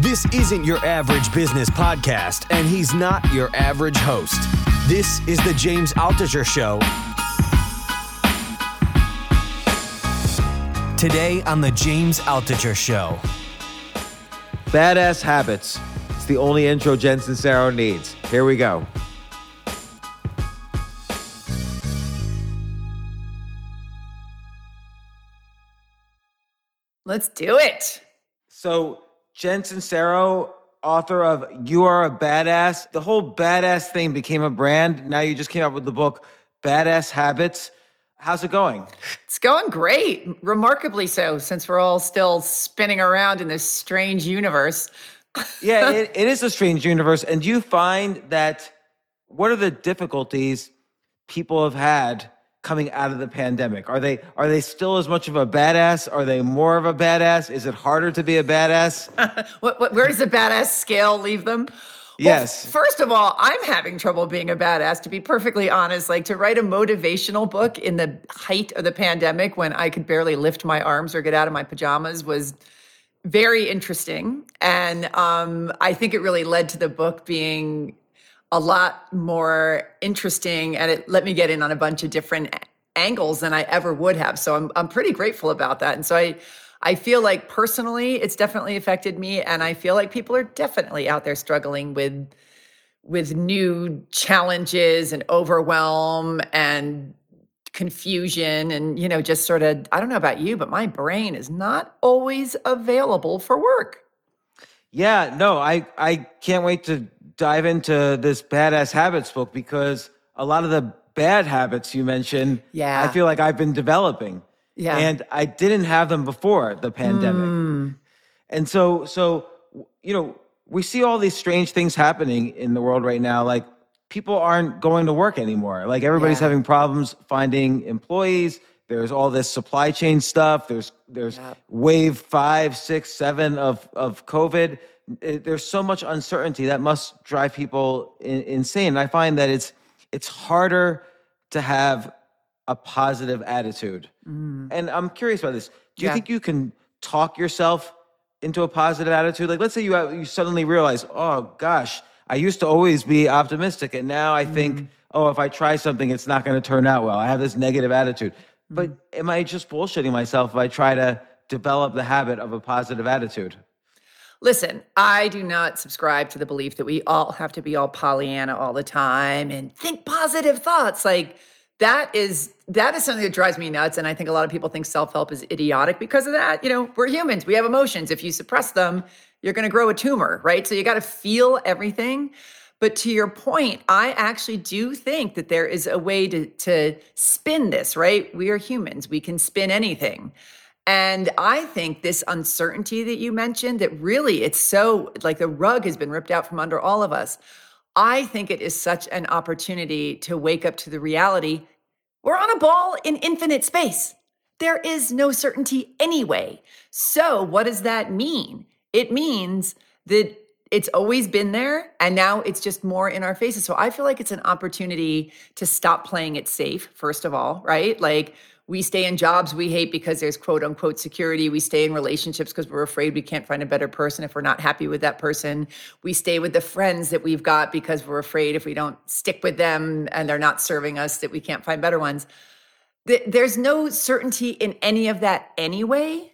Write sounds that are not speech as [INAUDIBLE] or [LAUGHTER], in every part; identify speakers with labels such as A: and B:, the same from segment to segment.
A: This isn't your average business podcast, and he's not your average host. This is the James Altucher Show. Today on the James Altucher Show.
B: Badass Habits. It's the only intro Jen Sincero needs. Here we go.
C: Let's do it.
B: So, Jen Sincero, author of You Are a Badass. The whole badass thing became a brand. Now you just came out with the book, Badass Habits. How's it going?
C: It's going great, remarkably so, since we're all still spinning around in this strange universe. [LAUGHS]
B: yeah, it, it is a strange universe. And do you find that what are the difficulties people have had coming out of the pandemic? Are they are they still as much of a badass? Are they more of a badass? Is it harder to be a badass? [LAUGHS]
C: what, what, where does the badass scale leave them?
B: Yes.
C: First of all, I'm having trouble being a badass, to be perfectly honest. Like to write a motivational book in the height of the pandemic when I could barely lift my arms or get out of my pajamas was very interesting. And um, I think it really led to the book being a lot more interesting and it let me get in on a bunch of different angles than I ever would have. So I'm I'm pretty grateful about that. And so I I feel like personally it's definitely affected me and I feel like people are definitely out there struggling with with new challenges and overwhelm and confusion and you know just sort of I don't know about you but my brain is not always available for work.
B: Yeah, no, I I can't wait to dive into this badass habits book because a lot of the bad habits you mentioned,
C: yeah.
B: I feel like I've been developing.
C: Yeah.
B: And I didn't have them before the pandemic.
C: Mm.
B: And so so you know, we see all these strange things happening in the world right now like people aren't going to work anymore. Like everybody's
C: Yeah.
B: having problems finding employees. There's all this supply chain stuff. There's there's
C: Yep.
B: wave five, six, seven of of COVID. It- there's so much uncertainty that must drive people in, insane. And I find that it's it's harder to have a positive attitude. Mm-hmm. And I'm curious about this. Do you
C: Yeah.
B: think you can talk yourself into a positive attitude? Like, let's say you you suddenly realize, oh gosh, I used to always be optimistic, and now I think, mm-hmm. oh, if I try something, it's not going to turn out well. I have this negative attitude. But mm-hmm. am I just bullshitting myself if I try to develop the habit of a positive attitude?
C: Listen, I do not subscribe to the belief that we all have to be all Pollyanna all the time and think positive thoughts. Like that is that is something that drives me nuts. And I think a lot of people think self-help is idiotic because of that. You know, we're humans, we have emotions. If you suppress them, you're gonna grow a tumor, right? So you gotta feel everything. But to your point, I actually do think that there is a way to, to spin this, right? We are humans, we can spin anything. And I think this uncertainty that you mentioned, that really it's so like the rug has been ripped out from under all of us. I think it is such an opportunity to wake up to the reality we're on a ball in infinite space. There is no certainty anyway. So, what does that mean? It means that it's always been there and now it's just more in our faces. So, I feel like it's an opportunity to stop playing it safe, first of all, right? Like, we stay in jobs we hate because there's quote unquote security. We stay in relationships because we're afraid we can't find a better person if we're not happy with that person. We stay with the friends that we've got because we're afraid if we don't stick with them and they're not serving us that we can't find better ones. There's no certainty in any of that anyway.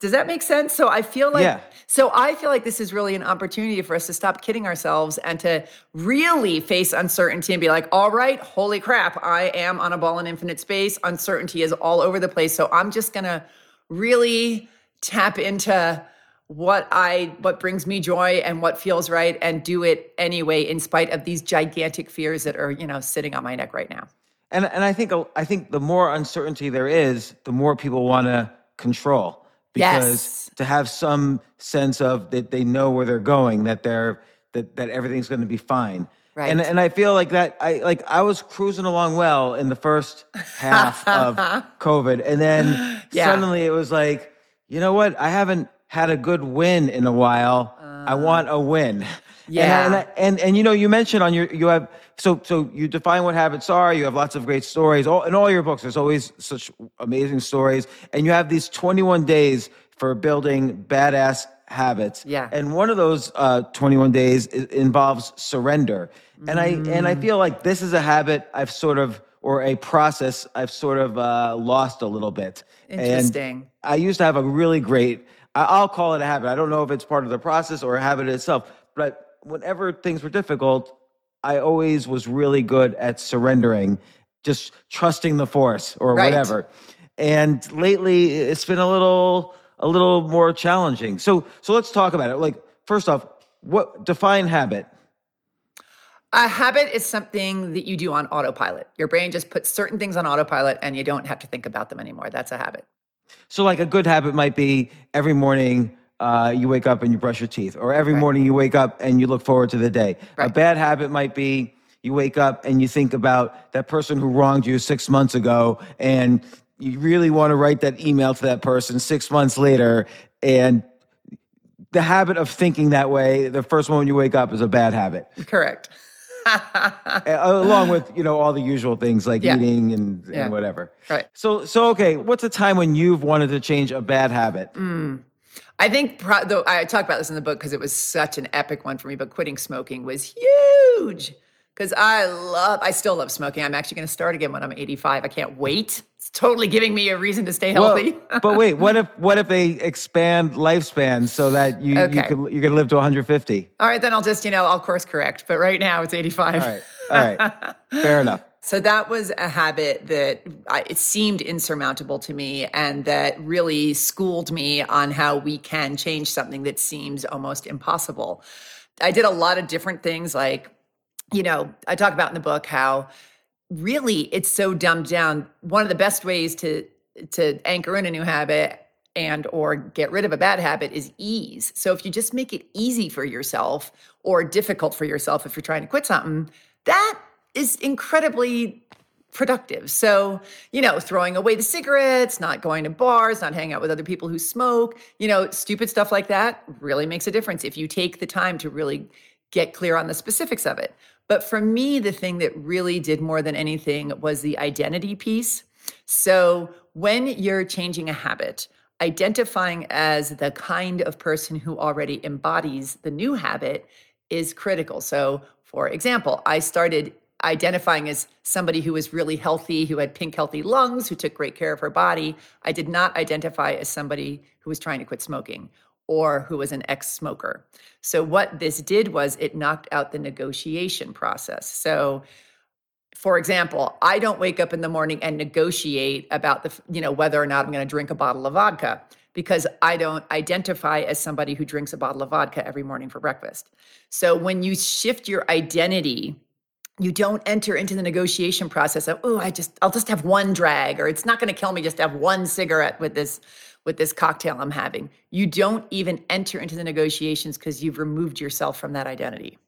C: Does that make sense? So I feel like
B: Yeah.
C: so I feel like this is really an opportunity for us to stop kidding ourselves and to really face uncertainty and be like, all right, holy crap, I am on a ball in infinite space. Uncertainty is all over the place. So I'm just gonna really tap into what I what brings me joy and what feels right and do it anyway in spite of these gigantic fears that are, you know, sitting on my neck right now.
B: And and I think I think the more uncertainty there is, the more people want to control because
C: Yes.
B: to have some sense of that they know where they're going, that they're that that everything's going to be fine.
C: Right.
B: And and I feel like that I like I was cruising along well in the first half of [LAUGHS] COVID, and then
C: Yeah.
B: suddenly it was like, you know what? I haven't had a good win in a while. I uh. want a win.
C: Yeah.
B: And, I- and, I- and and you know, you mentioned on your you have so so you define what habits are. You have lots of great stories. All in all your books, there's always such amazing stories, and you have these 21 days for building badass habits.
C: Yeah.
B: And one of those uh, 21 days involves surrender. And I and I feel like this is a habit I've sort of or a process I've sort of uh, lost a little bit. And
C: Interesting.
B: I used to have a really great, I'll call it a habit. I don't know if it's part of the process or a habit itself, but whenever things were difficult, I always was really good at surrendering, just trusting the force or
C: Right.
B: whatever. And lately it's been a little a little more challenging. So so let's talk about it. Like first off, what define habit?
C: A habit is something that you do on autopilot. Your brain just puts certain things on autopilot and you don't have to think about them anymore. That's a habit.
B: So, like a good habit might be every morning uh, you wake up and you brush your teeth, or every morning you wake up and you look forward to the day. A bad habit might be you wake up and you think about that person who wronged you six months ago, and you really want to write that email to that person six months later. And the habit of thinking that way, the first moment you wake up, is a bad habit,
C: Correct.
B: Along with you know all the usual things like
C: Yeah.
B: eating and,
C: Yeah.
B: and whatever.
C: Right.
B: So, so okay, what's a time when you've wanted to change a bad habit?
C: I think, pro- though, I talk about this in the book because it was such an epic one for me, but quitting smoking was huge because I love, I still love smoking. I'm actually going to start again when I'm 85. I can't wait. It's totally giving me a reason to stay
B: Well,
C: healthy. [LAUGHS]
B: but wait, what if what if they expand lifespan so that you you
C: Okay.
B: could you're gonna live to 150?
C: All right, then I'll just, you know, I'll course correct. But right now it's 85.
B: All right, all right, [LAUGHS] fair enough.
C: So that was a habit that I, it seemed insurmountable to me and that really schooled me on how we can change something that seems almost impossible. I did a lot of different things like, you know, I talk about in the book how really it's so dumbed down. One of the best ways to to anchor in a new habit and or get rid of a bad habit is ease. So if you just make it easy for yourself or difficult for yourself if you're trying to quit something, that is incredibly productive. So, you know, throwing away the cigarettes, not going to bars, not hanging out with other people who smoke, you know, stupid stuff like that really makes a difference if you take the time to really get clear on the specifics of it. But for me, the thing that really did more than anything was the identity piece. So when you're changing a habit, identifying as the kind of person who already embodies the new habit is critical. So, for example, I started identifying as somebody who was really healthy, who had pink, healthy lungs, who took great care of her body. I did not identify as somebody who was trying to quit smoking or who was an ex smoker. So, what this did was it knocked out the negotiation process. So, for example, I don't wake up in the morning and negotiate about the, you know, whether or not I'm going to drink a bottle of vodka because I don't identify as somebody who drinks a bottle of vodka every morning for breakfast. So when you shift your identity, you don't enter into the negotiation process of, oh, I just, I'll just have one drag, or it's not going to kill me just to have one cigarette with this, with this cocktail I'm having. You don't even enter into the negotiations because you've removed yourself from that identity.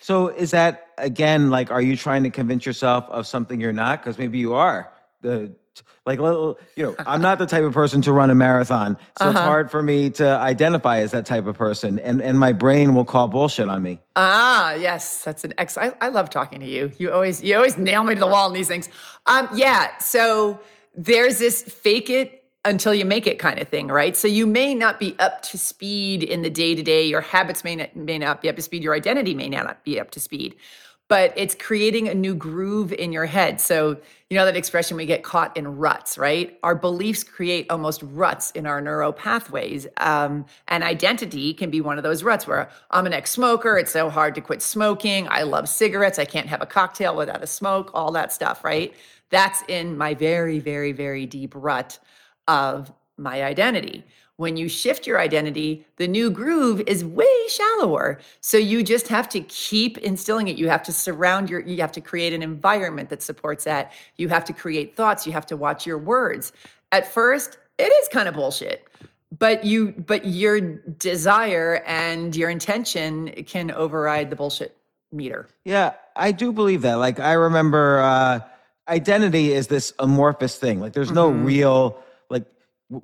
B: So is that again like are you trying to convince yourself of something you're not? Because maybe you are. The like little you know I'm not the type of person to run a marathon, so it's hard for me to identify as that type of person, and and my brain will call bullshit on me.
C: Ah, yes, that's an ex. I, I love talking to you. You always you always nail me to the wall in these things. Um, yeah. So there's this fake it until you make it kind of thing, right? So you may not be up to speed in the day to day. Your habits may not may not be up to speed. Your identity may not be up to speed. But it's creating a new groove in your head. So, you know that expression we get caught in ruts, right? Our beliefs create almost ruts in our neural pathways. Um, and identity can be one of those ruts where I'm an ex smoker. It's so hard to quit smoking. I love cigarettes. I can't have a cocktail without a smoke, all that stuff, right? That's in my very, very, very deep rut of my identity. When you shift your identity, the new groove is way shallower. So you just have to keep instilling it. You have to surround your, you have to create an environment that supports that. You have to create thoughts. You have to watch your words. At first, it is kind of bullshit but you but your desire and your intention can override the bullshit meter
B: yeah i do believe that like i remember uh identity is this amorphous thing like there's no mm-hmm. real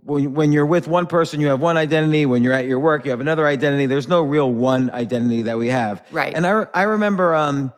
B: when, when you're with one person, you have one identity. When you're at your work, you have another identity. There's no real one identity that we have.
C: Right.
B: And I, I remember um,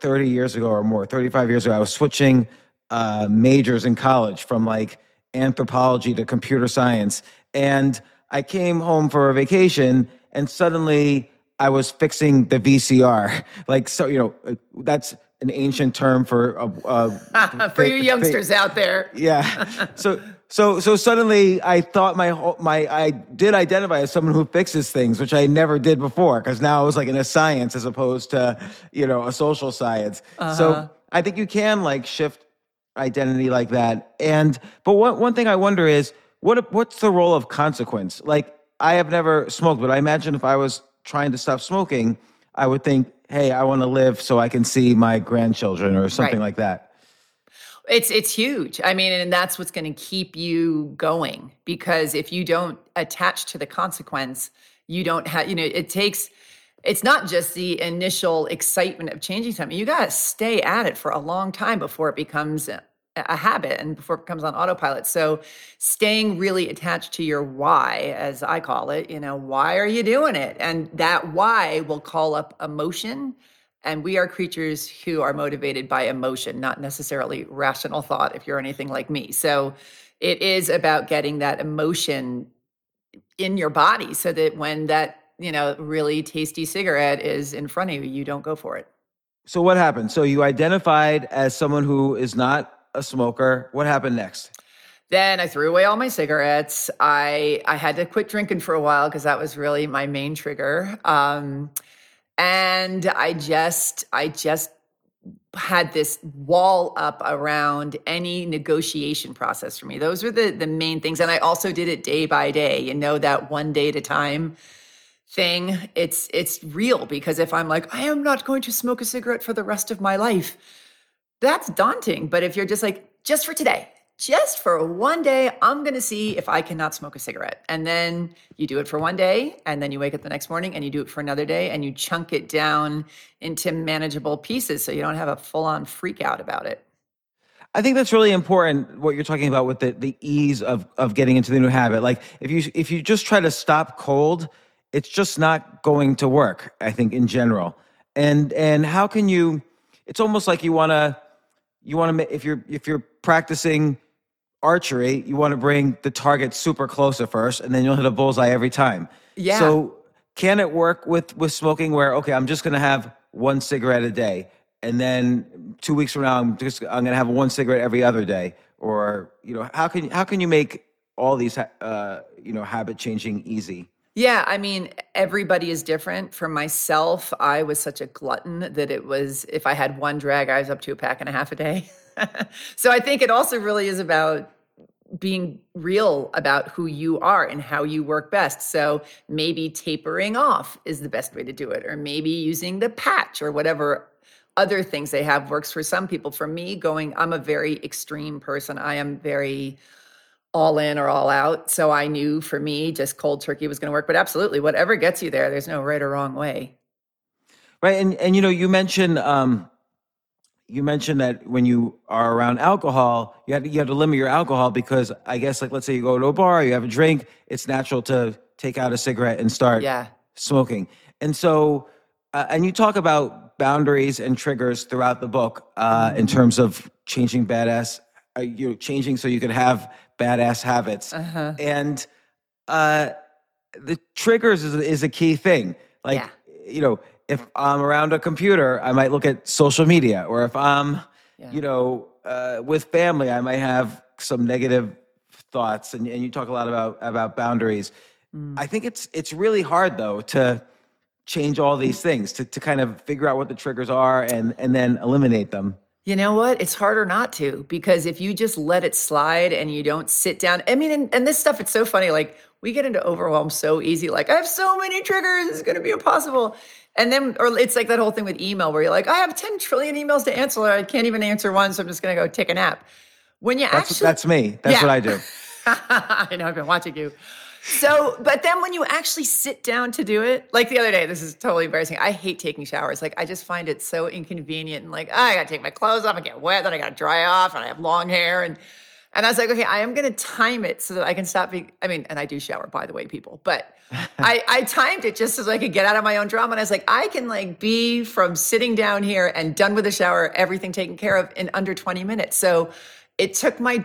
B: 30 years ago or more, 35 years ago, I was switching uh, majors in college from like anthropology to computer science. And I came home for a vacation and suddenly I was fixing the VCR. [LAUGHS] Like, so, you know, uh, that's an ancient term for uh, [LAUGHS]
C: uh, for you youngsters out there.
B: Yeah. [LAUGHS] So so so suddenly I thought my my I did identify as someone who fixes things, which I never did before, because now I was like in a science as opposed to you know a social science. Uh-huh. So I think you can like shift identity like that. And but one one thing I wonder is what what's the role of consequence? Like I have never smoked, but I imagine if I was trying to stop smoking, I would think, hey, I want to live so I can see my grandchildren or something right. like that.
C: It's it's huge. I mean, and that's what's going to keep you going because if you don't attach to the consequence, you don't have, you know, it takes it's not just the initial excitement of changing something. You got to stay at it for a long time before it becomes a, a habit and before it becomes on autopilot. So, staying really attached to your why, as I call it, you know, why are you doing it? And that why will call up emotion and we are creatures who are motivated by emotion, not necessarily rational thought, if you're anything like me. So it is about getting that emotion in your body so that when that, you know, really tasty cigarette is in front of you, you don't go for it.
B: So what happened? So you identified as someone who is not a smoker. What happened next?
C: Then I threw away all my cigarettes. I I had to quit drinking for a while because that was really my main trigger. Um, and i just i just had this wall up around any negotiation process for me. Those were the the main things. And i also did it day by day. You know that one day at a time thing it's it's real because if i'm like i am not going to smoke a cigarette for the rest of my life that's daunting. But if you're just like just for today just for one day, I'm going to see if I cannot smoke a cigarette. And then you do it for one day, and then you wake up the next morning and you do it for another day, and you chunk it down into manageable pieces so you don't have a full on freak out about it.
B: I think that's really important what you're talking about with the, the ease of, of getting into the new habit. Like if you if you just try to stop cold, it's just not going to work, I think in general. And and how can you it's almost like you want to you want to if you're if you're practicing archery, you want to bring the target super close at first, and then you'll hit a bullseye every time.
C: Yeah.
B: So can it work with with smoking where okay, I'm just going to have one cigarette a day, and then two weeks from now, I'm just I'm going to have one cigarette every other day, or you know, how can how can you make all these uh, you know habit changing easy?
C: Yeah, I mean, everybody is different. For myself, I was such a glutton that it was if I had one drag, I was up to a pack and a half a day. [LAUGHS] [LAUGHS] so I think it also really is about being real about who you are and how you work best. So maybe tapering off is the best way to do it, or maybe using the patch or whatever other things they have works for some people. For me, going, I'm a very extreme person. I am very all in or all out. So I knew for me, just cold turkey was going to work. But absolutely, whatever gets you there, there's no right or wrong way.
B: Right, and and you know, you mentioned um, you mentioned that when you are around alcohol, you have to, you have to limit your alcohol because I guess like let's say you go to a bar, you have a drink, it's natural to take out a cigarette and start
C: yeah.
B: smoking. And so, uh, and you talk about boundaries and triggers throughout the book uh, in terms of changing badass, uh, you know, changing so you can have badass habits. Uh-huh. And uh, the triggers is, is a key thing. Like, yeah. you know, if I'm around a computer, I might look at social media, or if I'm,
C: Yeah.
B: you know, uh, with family, I might have some negative thoughts. And, and you talk a lot about about boundaries.
C: Mm.
B: I think it's it's really hard though to change all these things to to kind of figure out what the triggers are and and then eliminate them.
C: You know what? It's harder not to because if you just let it slide and you don't sit down, I mean, and, and this stuff, it's so funny. Like we get into overwhelm so easy. Like I have so many triggers, it's going to be impossible. And then, or it's like that whole thing with email where you're like, I have 10 trillion emails to answer. Or I can't even answer one. So I'm just going to go take a nap. When you
B: That's
C: actually,
B: that's me. That's
C: Yeah.
B: what I do. [LAUGHS]
C: I know I've been watching you. So, but then when you actually sit down to do it, like the other day, this is totally embarrassing. I hate taking showers. Like I just find it so inconvenient and like oh, I gotta take my clothes off and get wet, then I gotta dry off, and I have long hair and and I was like, okay, I am gonna time it so that I can stop being. I mean, and I do shower, by the way, people. But [LAUGHS] I, I timed it just so I could get out of my own drama. And I was like, I can like be from sitting down here and done with the shower, everything taken care of in under 20 minutes. So it took my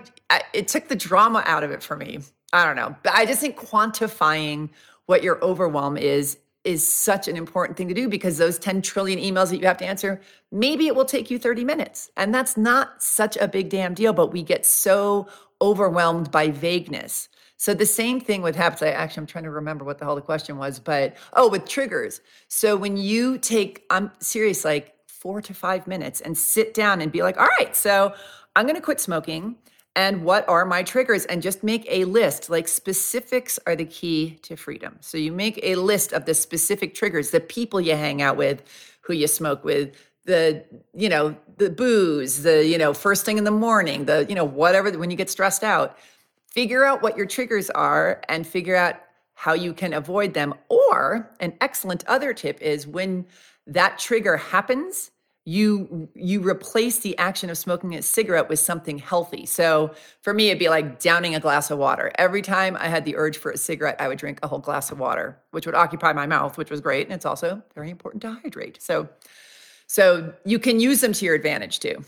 C: it took the drama out of it for me. I don't know. But I just think quantifying what your overwhelm is is such an important thing to do because those 10 trillion emails that you have to answer, maybe it will take you 30 minutes. And that's not such a big damn deal, but we get so overwhelmed by vagueness. So the same thing with habits. I actually I'm trying to remember what the hell the question was, but oh, with triggers. So when you take, I'm serious, like four to five minutes and sit down and be like, all right, so I'm gonna quit smoking. And what are my triggers? And just make a list. Like specifics are the key to freedom. So you make a list of the specific triggers, the people you hang out with, who you smoke with, the, you know, the booze, the, you know, first thing in the morning, the, you know, whatever, when you get stressed out figure out what your triggers are and figure out how you can avoid them. Or an excellent other tip is when that trigger happens, you you replace the action of smoking a cigarette with something healthy. So for me, it'd be like downing a glass of water. Every time I had the urge for a cigarette, I would drink a whole glass of water, which would occupy my mouth, which was great. And it's also very important to hydrate. So so you can use them to your advantage too.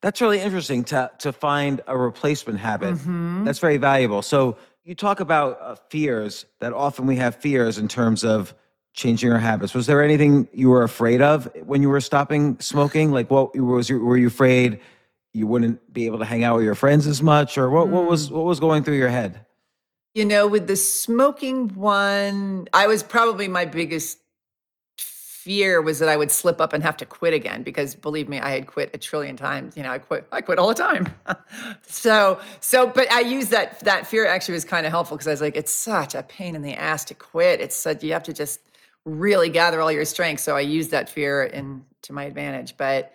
B: That's really interesting to to find a replacement habit.
C: Mm-hmm.
B: That's very valuable. So you talk about uh, fears that often we have fears in terms of changing our habits. Was there anything you were afraid of when you were stopping smoking? Like, what was you, were you afraid you wouldn't be able to hang out with your friends as much, or what? What
C: Mm.
B: was what was going through your head?
C: You know, with the smoking one, I was probably my biggest fear was that I would slip up and have to quit again because believe me, I had quit a trillion times. You know, I quit, I quit all the time. [LAUGHS] so, so, but I used that, that fear actually was kind of helpful because I was like, it's such a pain in the ass to quit. It's such, you have to just really gather all your strength. So I used that fear in to my advantage. But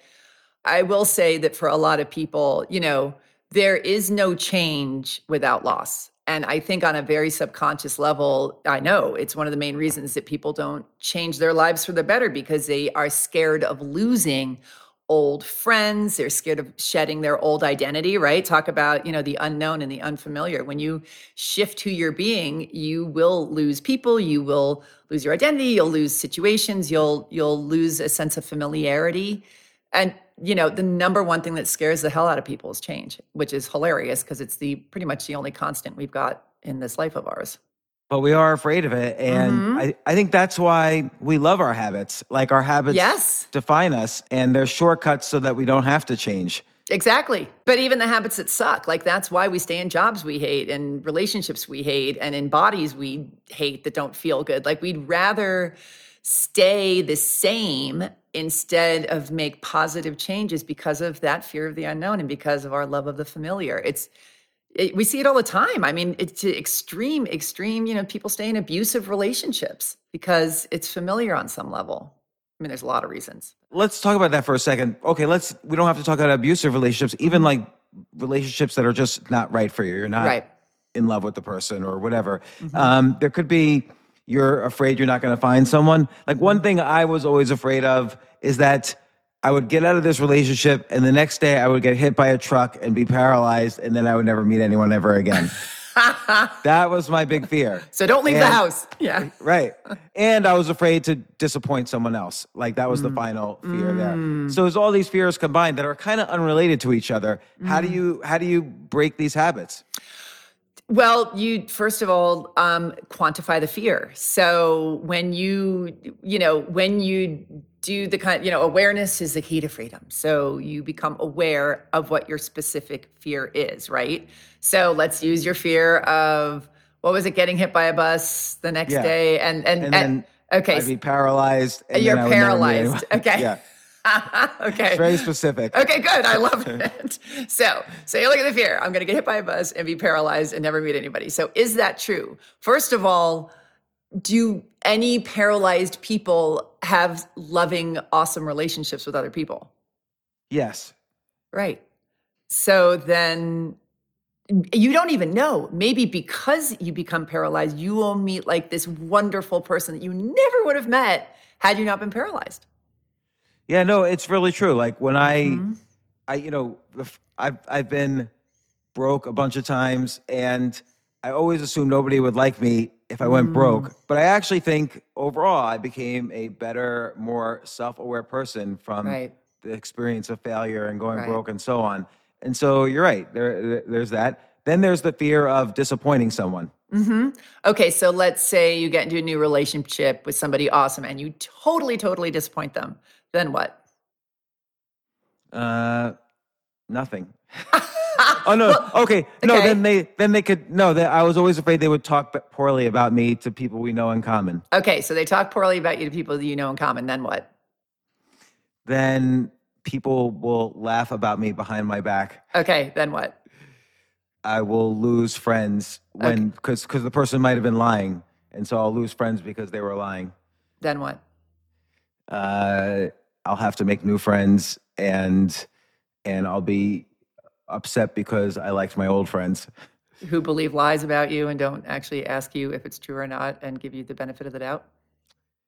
C: I will say that for a lot of people, you know, there is no change without loss. And I think on a very subconscious level, I know it's one of the main reasons that people don't change their lives for the better because they are scared of losing old friends. They're scared of shedding their old identity, right? Talk about, you know, the unknown and the unfamiliar. When you shift who you're being, you will lose people, you will lose your identity, you'll lose situations, you'll you'll lose a sense of familiarity. And you know, the number one thing that scares the hell out of people is change, which is hilarious because it's the pretty much the only constant we've got in this life of ours.
B: But we are afraid of it, and
C: Mhm.
B: I, I think that's why we love our habits. Like our habits
C: Yes.
B: define us, and they're shortcuts so that we don't have to change.
C: Exactly. But even the habits that suck, like that's why we stay in jobs we hate and relationships we hate and in bodies we hate that don't feel good. Like we'd rather stay the same instead of make positive changes because of that fear of the unknown and because of our love of the familiar. It's it, we see it all the time. I mean, it's extreme, extreme, you know, people stay in abusive relationships because it's familiar on some level. I mean, there's a lot of reasons.
B: Let's talk about that for a second. Okay, let's. We don't have to talk about abusive relationships, even mm-hmm. like relationships that are just not right for you. You're not
C: Right.
B: in love with the person or whatever. Mm-hmm. Um, there could be you're afraid you're not going to find someone. Like one mm-hmm. thing I was always afraid of is that I would get out of this relationship and the next day I would get hit by a truck and be paralyzed and then I would never meet anyone ever again. [LAUGHS] that was my big fear.
C: So don't leave the house. Yeah.
B: Right. And I was afraid to disappoint someone else. Like that was the mm. final fear there. Mm. So there's all these fears combined that are kind of unrelated to each other. How do mm. you how do you break these habits?
C: Well, you first of all um, quantify the fear. So when you, you know, when you do the kind, you know, awareness is the key to freedom. So you become aware of what your specific fear is, right? So let's use your fear of what was it, getting hit by a bus the next
B: Yeah.
C: day, and and,
B: And
C: and,
B: then
C: okay,
B: I'd be paralyzed. And
C: you're
B: then I would never meet
C: paralyzed. [LAUGHS] Okay.
B: yeah. [LAUGHS]
C: okay,
B: It's very specific.
C: Okay, good. I love [LAUGHS] it. So, so you look at the fear. I'm going to get hit by a bus and be paralyzed and never meet anybody. So, is that true? First of all, do any paralyzed people have loving, awesome relationships with other people?
B: Yes.
C: Right. So then you don't even know. Maybe because you become paralyzed, you will meet like this wonderful person that you never would have met had you not been paralyzed.
B: Yeah, no, it's really true. Like when I,
C: Mhm.
B: I, you know, I've I've been broke a bunch of times, and I always assumed nobody would like me if I went
C: Mm.
B: broke. But I actually think overall, I became a better, more self-aware person from
C: Right.
B: the experience of failure and going
C: Right.
B: broke and so on. And so you're right. There, there- there's that. Then there's the fear of disappointing someone.
C: hmm Okay, so let's say you get into a new relationship with somebody awesome and you totally, totally disappoint them. Then what?
B: Uh, nothing. [LAUGHS] Oh no.
C: Well,
B: okay. No.
C: okay.
B: Then they then they could no. That I was always afraid they would talk poorly about me to people we know in common.
C: Okay, so they talk poorly about you to people that you know in common. Then what?
B: Then people will laugh about me behind my back.
C: Okay, then what?
B: I will lose friends when because because the person might have been lying, and so I'll lose friends because they were lying.
C: Then what?
B: Uh, I'll have to make new friends, and and I'll be upset because I liked my old friends.
C: Who believe lies about you and don't actually ask you if it's true or not and give you the benefit of the doubt?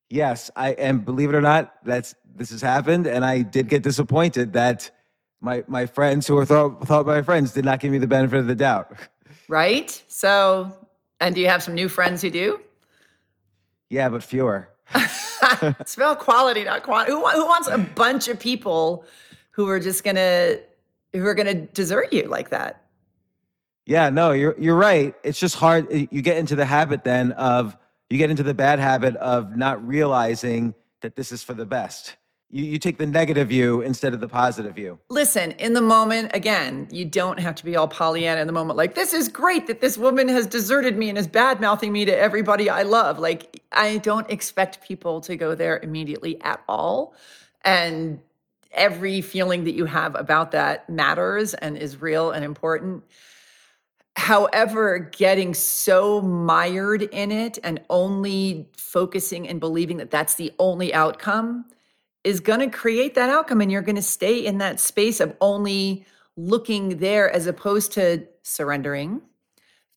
B: Yes, I and believe it or not, that's this has happened, and I did get disappointed that my my friends who were thought thought my friends did not give me the benefit of the doubt.
C: Right? So, and do you have some new friends who do?
B: Yeah, but fewer. [LAUGHS]
C: about quality, not quantity. Who, who wants a bunch of people who are just gonna who are gonna desert you like that?
B: Yeah, no, you're you're right. It's just hard. Eh, you get into the habit then of you get into the bad habit of not realizing that this is for the best. You you take the negative view instead of the positive view.
C: Listen, in the moment, again, you don't have to be all Pollyanna in the moment. Like, this is great that this woman has deserted me and is bad mouthing me to everybody I love. Like, I don't expect people to go there immediately at all. And every feeling that you have about that matters and is real and important. However, getting so mired in it and only focusing and believing that that's the only outcome is going to create that outcome. And you're going to stay in that space of only looking there as opposed to surrendering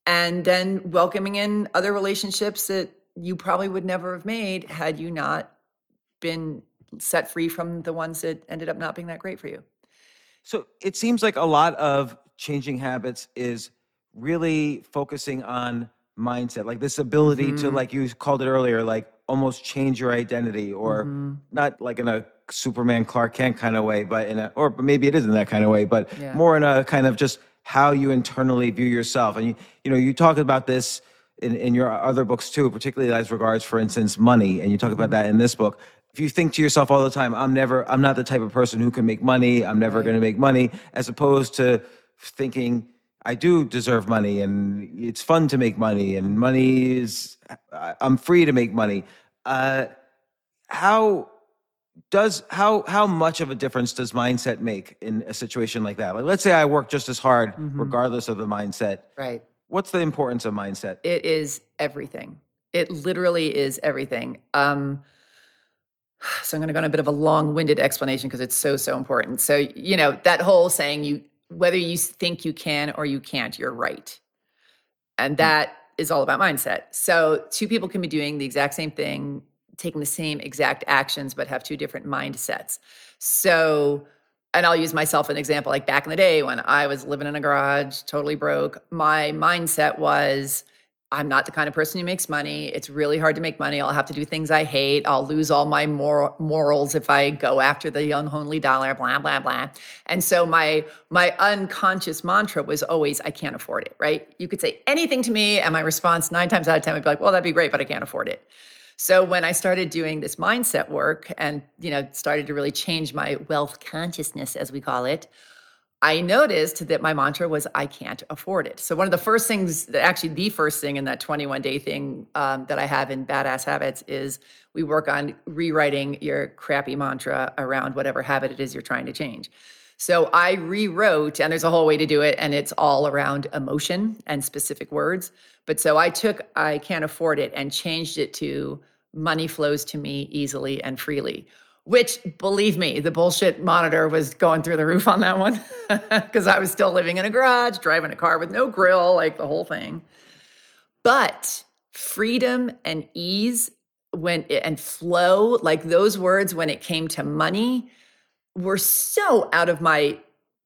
C: and then welcoming in other relationships that you probably would never have made had you not been set free from the ones that ended up not being that great for you.
B: So it seems like a lot of changing habits is really focusing on mindset, like this ability to,
C: Mhm.
B: like you called it earlier, like almost change your identity, or
C: Mhm.
B: not like in a Superman Clark Kent kind of way, but in a, or maybe it is in that kind of way, but
C: Yeah.
B: more in a kind of just how you internally view yourself. And you, you know, you talk about this in, in your other books too, particularly as regards, for instance, money, and you talk about that in this book. If you think to yourself all the time, I'm never, I'm not the type of person who can make money. I'm never going to make money, as opposed to thinking, I do deserve money and it's fun to make money and money is, I'm free to make money. Uh, how does how how much of a difference does mindset make in a situation like that? Like, let's say I work just as hard, regardless of the mindset.
C: Right.
B: What's the importance of mindset?
C: It is everything. It literally is everything. Um, [SIGHS] so I'm going to go on a bit of a long-winded explanation because it's so so important. So you know that whole saying you whether you think you can or you can't, you're right, and hmm. that is all about mindset. So two people can be doing the exact same thing, taking the same exact actions, but have two different mindsets. So, and I'll use myself an example. Like back in the day when I was living in a garage, totally broke, my mindset was I'm not the kind of person who makes money. It's really hard to make money. I'll have to do things I hate. I'll lose all my mor- morals if I go after the unholy dollar, blah, blah, blah. And so my my unconscious mantra was always, I can't afford it, right? You could say anything to me, and my response nine times out of 10 would be like, well, that'd be great, but I can't afford it. So when I started doing this mindset work and, you know, started to really change my wealth consciousness, as we call it, I noticed that my mantra was, I can't afford it. So, one of the first things, actually, the first thing in that 21 day thing um, that I have in Badass Habits is we work on rewriting your crappy mantra around whatever habit it is you're trying to change. So, I rewrote, and there's a whole way to do it, and it's all around emotion and specific words. But so I took, I can't afford it, and changed it to money flows to me easily and freely which believe me, the bullshit monitor was going through the roof on that one [LAUGHS] because I was still living in a garage, driving a car with no grill, like the whole thing. But freedom and ease when and flow, like those words when it came to money, were so out of my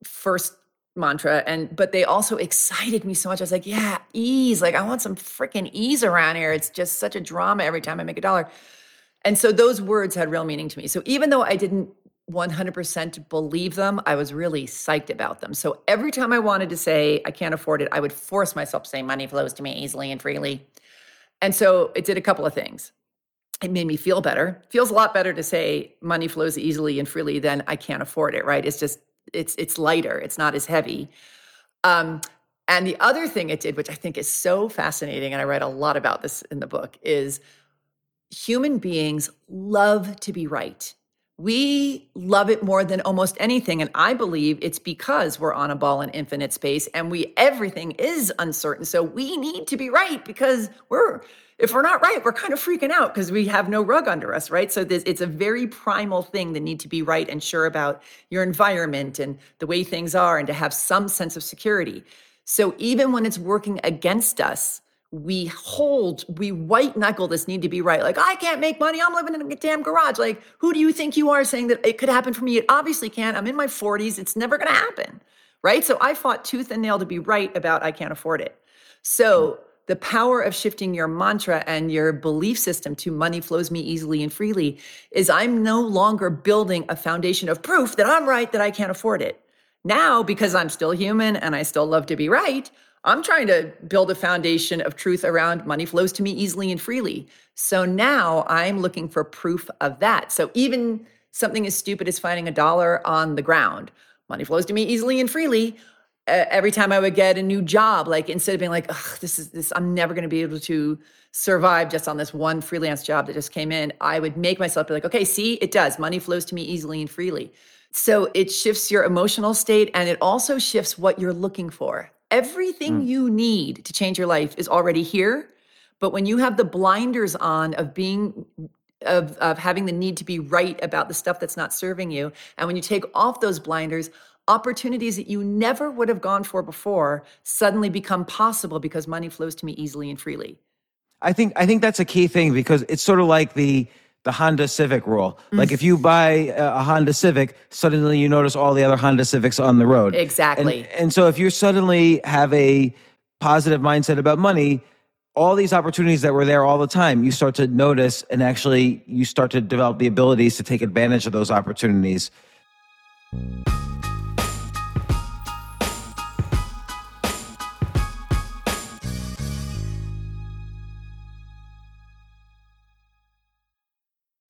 C: first mantra and but they also excited me so much. I was like, yeah, ease. Like I want some freaking ease around here. It's just such a drama every time I make a dollar. And so those words had real meaning to me. So even though I didn't 100% believe them, I was really psyched about them. So every time I wanted to say, I can't afford it, I would force myself to say, money flows to me easily and freely. And so it did a couple of things. It made me feel better. Feels a lot better to say money flows easily and freely than I can't afford it, right? It's just, it's it's lighter, it's not as heavy. Um, and the other thing it did, which I think is so fascinating, and I write a lot about this in the book, is human beings love to be right. We love it more than almost anything. And I believe it's because we're on a ball in infinite space and we everything is uncertain. So we need to be right because we're if we're not right, we're kind of freaking out because we have no rug under us, right? So this, it's a very primal thing that need to be right and sure about your environment and the way things are and to have some sense of security. So even when it's working against us, we hold, we white knuckle this need to be right. Like, I can't make money. I'm living in a damn garage. Like, who do you think you are saying that it could happen for me? It obviously can't. I'm in my 40s. It's never going to happen. Right. So I fought tooth and nail to be right about I can't afford it. So hmm. the power of shifting your mantra and your belief system to money flows me easily and freely is I'm no longer building a foundation of proof that I'm right, that I can't afford it. Now, because I'm still human and I still love to be right, I'm trying to build a foundation of truth around money flows to me easily and freely. So now I'm looking for proof of that. So even something as stupid as finding a dollar on the ground, money flows to me easily and freely. Uh, every time I would get a new job, like instead of being like, this is this, I'm never going to be able to survive just on this one freelance job that just came in, I would make myself be like, okay, see, it does. Money flows to me easily and freely. So it shifts your emotional state and it also shifts what you're looking for. Everything mm. you need to change your life is already here. But when you have the blinders on of being of, of having the need to be right about the stuff that's not serving you, and when you take off those blinders, opportunities that you never would have gone for before suddenly become possible because money flows to me easily and freely.
B: I think I think that's a key thing because it's sort of like the the Honda Civic rule. Mm-hmm. Like if you buy a Honda Civic, suddenly you notice all the other Honda Civics on the road.
C: Exactly.
B: And, and so if you suddenly have a positive mindset about money, all these opportunities that were there all the time, you start to notice and actually you start to develop the abilities to take advantage of those opportunities.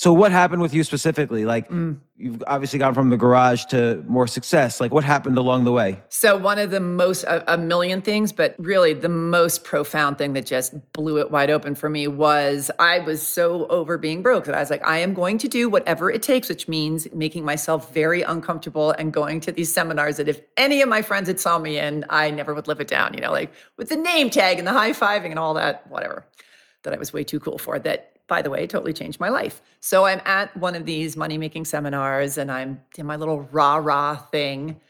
B: So what happened with you specifically? Like
C: Mm.
B: you've obviously gone from the garage to more success. Like what happened along the way?
C: So one of the most a, a million things, but really the most profound thing that just blew it wide open for me was I was so over being broke that I was like, I am going to do whatever it takes, which means making myself very uncomfortable and going to these seminars that if any of my friends had saw me in, I never would live it down, you know, like with the name tag and the high fiving and all that, whatever, that I was way too cool for. That by the way, totally changed my life. So I'm at one of these money making seminars and I'm in my little rah rah thing.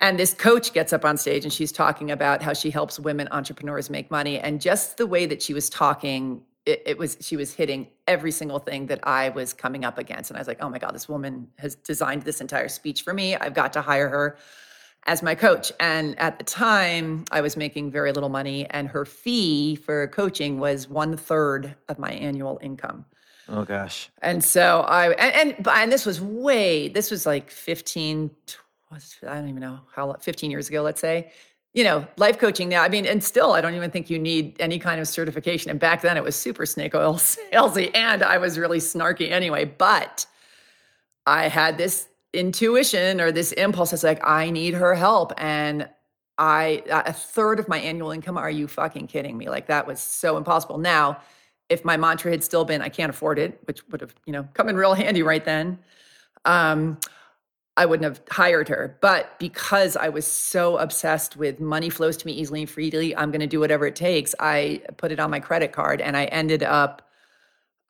C: And this coach gets up on stage and she's talking about how she helps women entrepreneurs make money. And just the way that she was talking, it, it, was she was hitting every single thing that I was coming up against. And I was like, oh my God, this woman has designed this entire speech for me. I've got to hire her as my coach. And at the time, I was making very little money, and her fee for coaching was one third of my annual income.
B: Oh gosh.
C: And so I and and, and this was way this was like 15 I don't even know how 15 years ago let's say. You know, life coaching now. I mean, and still I don't even think you need any kind of certification. And back then it was super snake oil [LAUGHS] salesy and I was really snarky anyway, but I had this intuition or this impulse that's like I need her help and I a third of my annual income are you fucking kidding me? Like that was so impossible. Now if my mantra had still been I can't afford it which would have you know come in real [LAUGHS] handy right then um I wouldn't have hired her. But because I was so obsessed with money flows to me easily and freely I'm going to do whatever it takes. I put it on my credit card and I ended up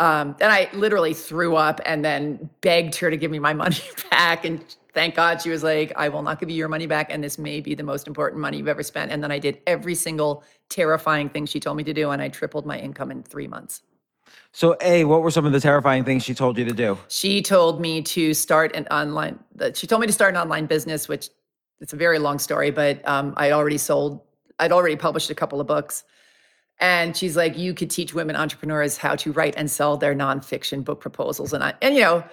C: um, and I literally threw up and then begged her to give me my [LAUGHS] money back. And thank God she was like, I will not give you your money back. And this may be the most important money you've ever spent. And then I did every single terrifying thing she told me to do. And I tripled my income in three months.
B: So, A, what were some of the terrifying things she told you to do?
C: She told me to start an online, she told me to start an online business, which it's a very long story, but um, I'd already sold, I'd already published a couple of books. And she's like, you could teach women entrepreneurs how to write and sell their nonfiction book proposals. And I, and you know,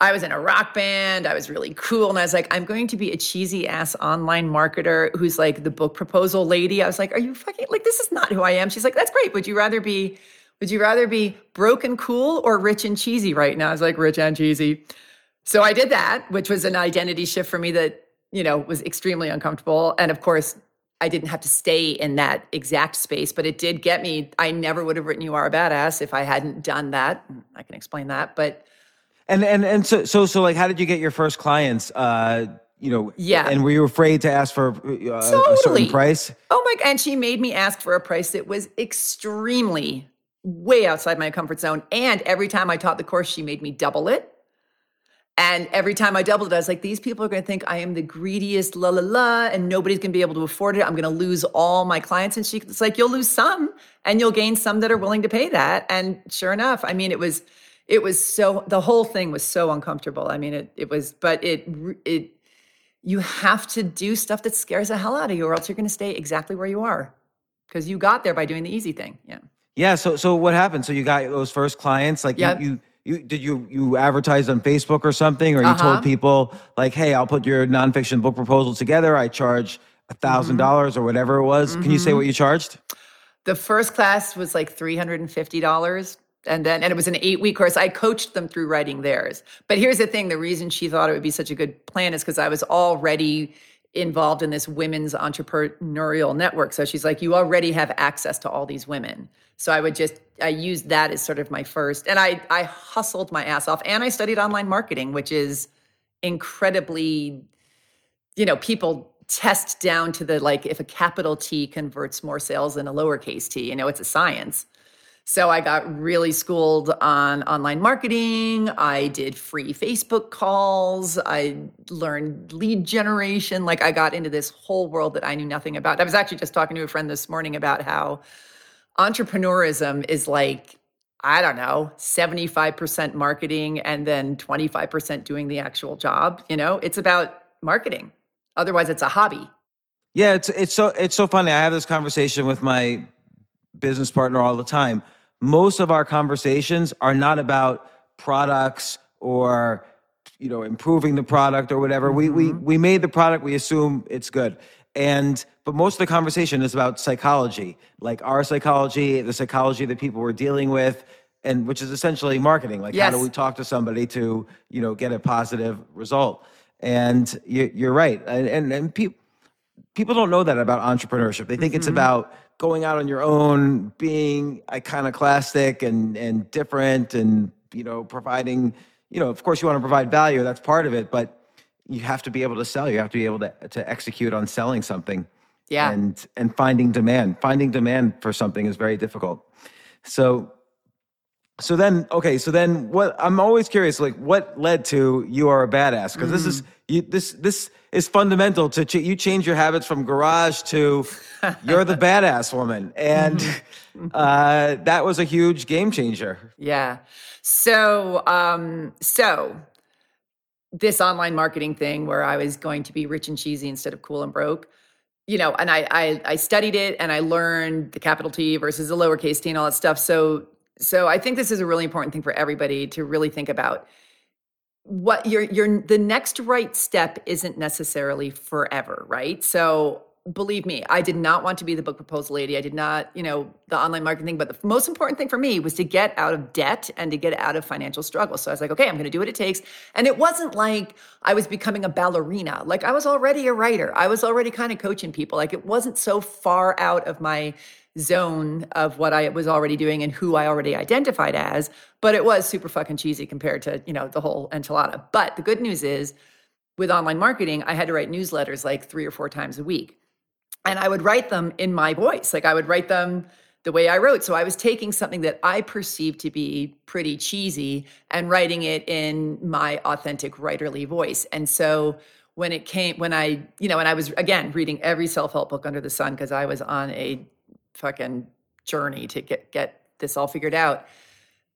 C: I was in a rock band. I was really cool. And I was like, I'm going to be a cheesy ass online marketer who's like the book proposal lady. I was like, are you fucking like, this is not who I am. She's like, that's great. Would you rather be, would you rather be broken cool or rich and cheesy right now? I was like, rich and cheesy. So I did that, which was an identity shift for me that, you know, was extremely uncomfortable. And of course, I didn't have to stay in that exact space, but it did get me. I never would have written "You Are a Badass" if I hadn't done that. I can explain that, but
B: and and and so so so like, how did you get your first clients? Uh, you know,
C: yeah.
B: And were you afraid to ask for uh, totally. a certain price?
C: Oh my! And she made me ask for a price that was extremely way outside my comfort zone. And every time I taught the course, she made me double it. And every time I doubled it, I was like, these people are going to think I am the greediest, la la la, and nobody's going to be able to afford it. I'm going to lose all my clients. And she's like, you'll lose some and you'll gain some that are willing to pay that. And sure enough, I mean, it was, it was so, the whole thing was so uncomfortable. I mean, it, it was, but it, it, you have to do stuff that scares the hell out of you or else you're going to stay exactly where you are because you got there by doing the easy thing. Yeah.
B: Yeah. So, so what happened? So you got those first clients, like
C: Yep.
B: you, you, you, did you you advertise on Facebook or something, or you
C: Uh-huh.
B: told people like, "Hey, I'll put your nonfiction book proposal together. I charge a thousand dollars or whatever it was." Can you say what you charged?
C: The first class was like $350. And then, and it was an eight week course. I coached them through writing theirs. But here's the thing the reason she thought it would be such a good plan is because I was already involved in this women's entrepreneurial network. So she's like, you already have access to all these women. So I would just, I used that as sort of my first, and I, I hustled my ass off and I studied online marketing, which is incredibly, you know, people test down to the like if a capital T converts more sales than a lowercase t, you know, it's a science. So I got really schooled on online marketing. I did free Facebook calls. I learned lead generation. Like I got into this whole world that I knew nothing about. I was actually just talking to a friend this morning about how entrepreneurism is like I don't know, 75% marketing and then 25% doing the actual job, you know? It's about marketing. Otherwise it's a hobby.
B: Yeah, it's it's so it's so funny. I have this conversation with my business partner all the time. Most of our conversations are not about products or you know improving the product or whatever. We we we made the product. We assume it's good, and but most of the conversation is about psychology, like our psychology, the psychology that people we're dealing with, and which is essentially marketing. Like how do we talk to somebody to you know get a positive result? And you, you're right, and and, and people people don't know that about entrepreneurship. They think it's
C: Mm-hmm.
B: about going out on your own, being iconoclastic and and different, and you know providing. You know, of course, you want to provide value. That's part of it, but you have to be able to sell. You have to be able to to execute on selling something.
C: Yeah.
B: And and finding demand. Finding demand for something is very difficult. So so then okay so then what i'm always curious like what led to you are a badass? Because this is you this this is fundamental to ch- you change your habits from garage to you're the [LAUGHS] badass woman. And uh that was a huge game changer.
C: Yeah. So, um, so this online marketing thing where I was going to be rich and cheesy instead of cool and broke, you know, and I I, I studied it and I learned the capital T versus the lowercase t and all that stuff. So, so I think this is a really important thing for everybody to really think about. What your your the next right step isn't necessarily forever, right? So believe me, I did not want to be the book proposal lady. I did not, you know, the online marketing thing. But the most important thing for me was to get out of debt and to get out of financial struggle. So I was like, okay, I'm going to do what it takes. And it wasn't like I was becoming a ballerina. Like I was already a writer. I was already kind of coaching people. Like it wasn't so far out of my zone of what I was already doing and who I already identified as. But it was super fucking cheesy compared to, you know, the whole enchilada. But the good news is with online marketing, I had to write newsletters like three or four times a week and I would write them in my voice. Like I would write them the way I wrote. So I was taking something that I perceived to be pretty cheesy and writing it in my authentic writerly voice. And so when it came, when I, you know, and I was again reading every self-help book under the sun because I was on a fucking journey to get get this all figured out.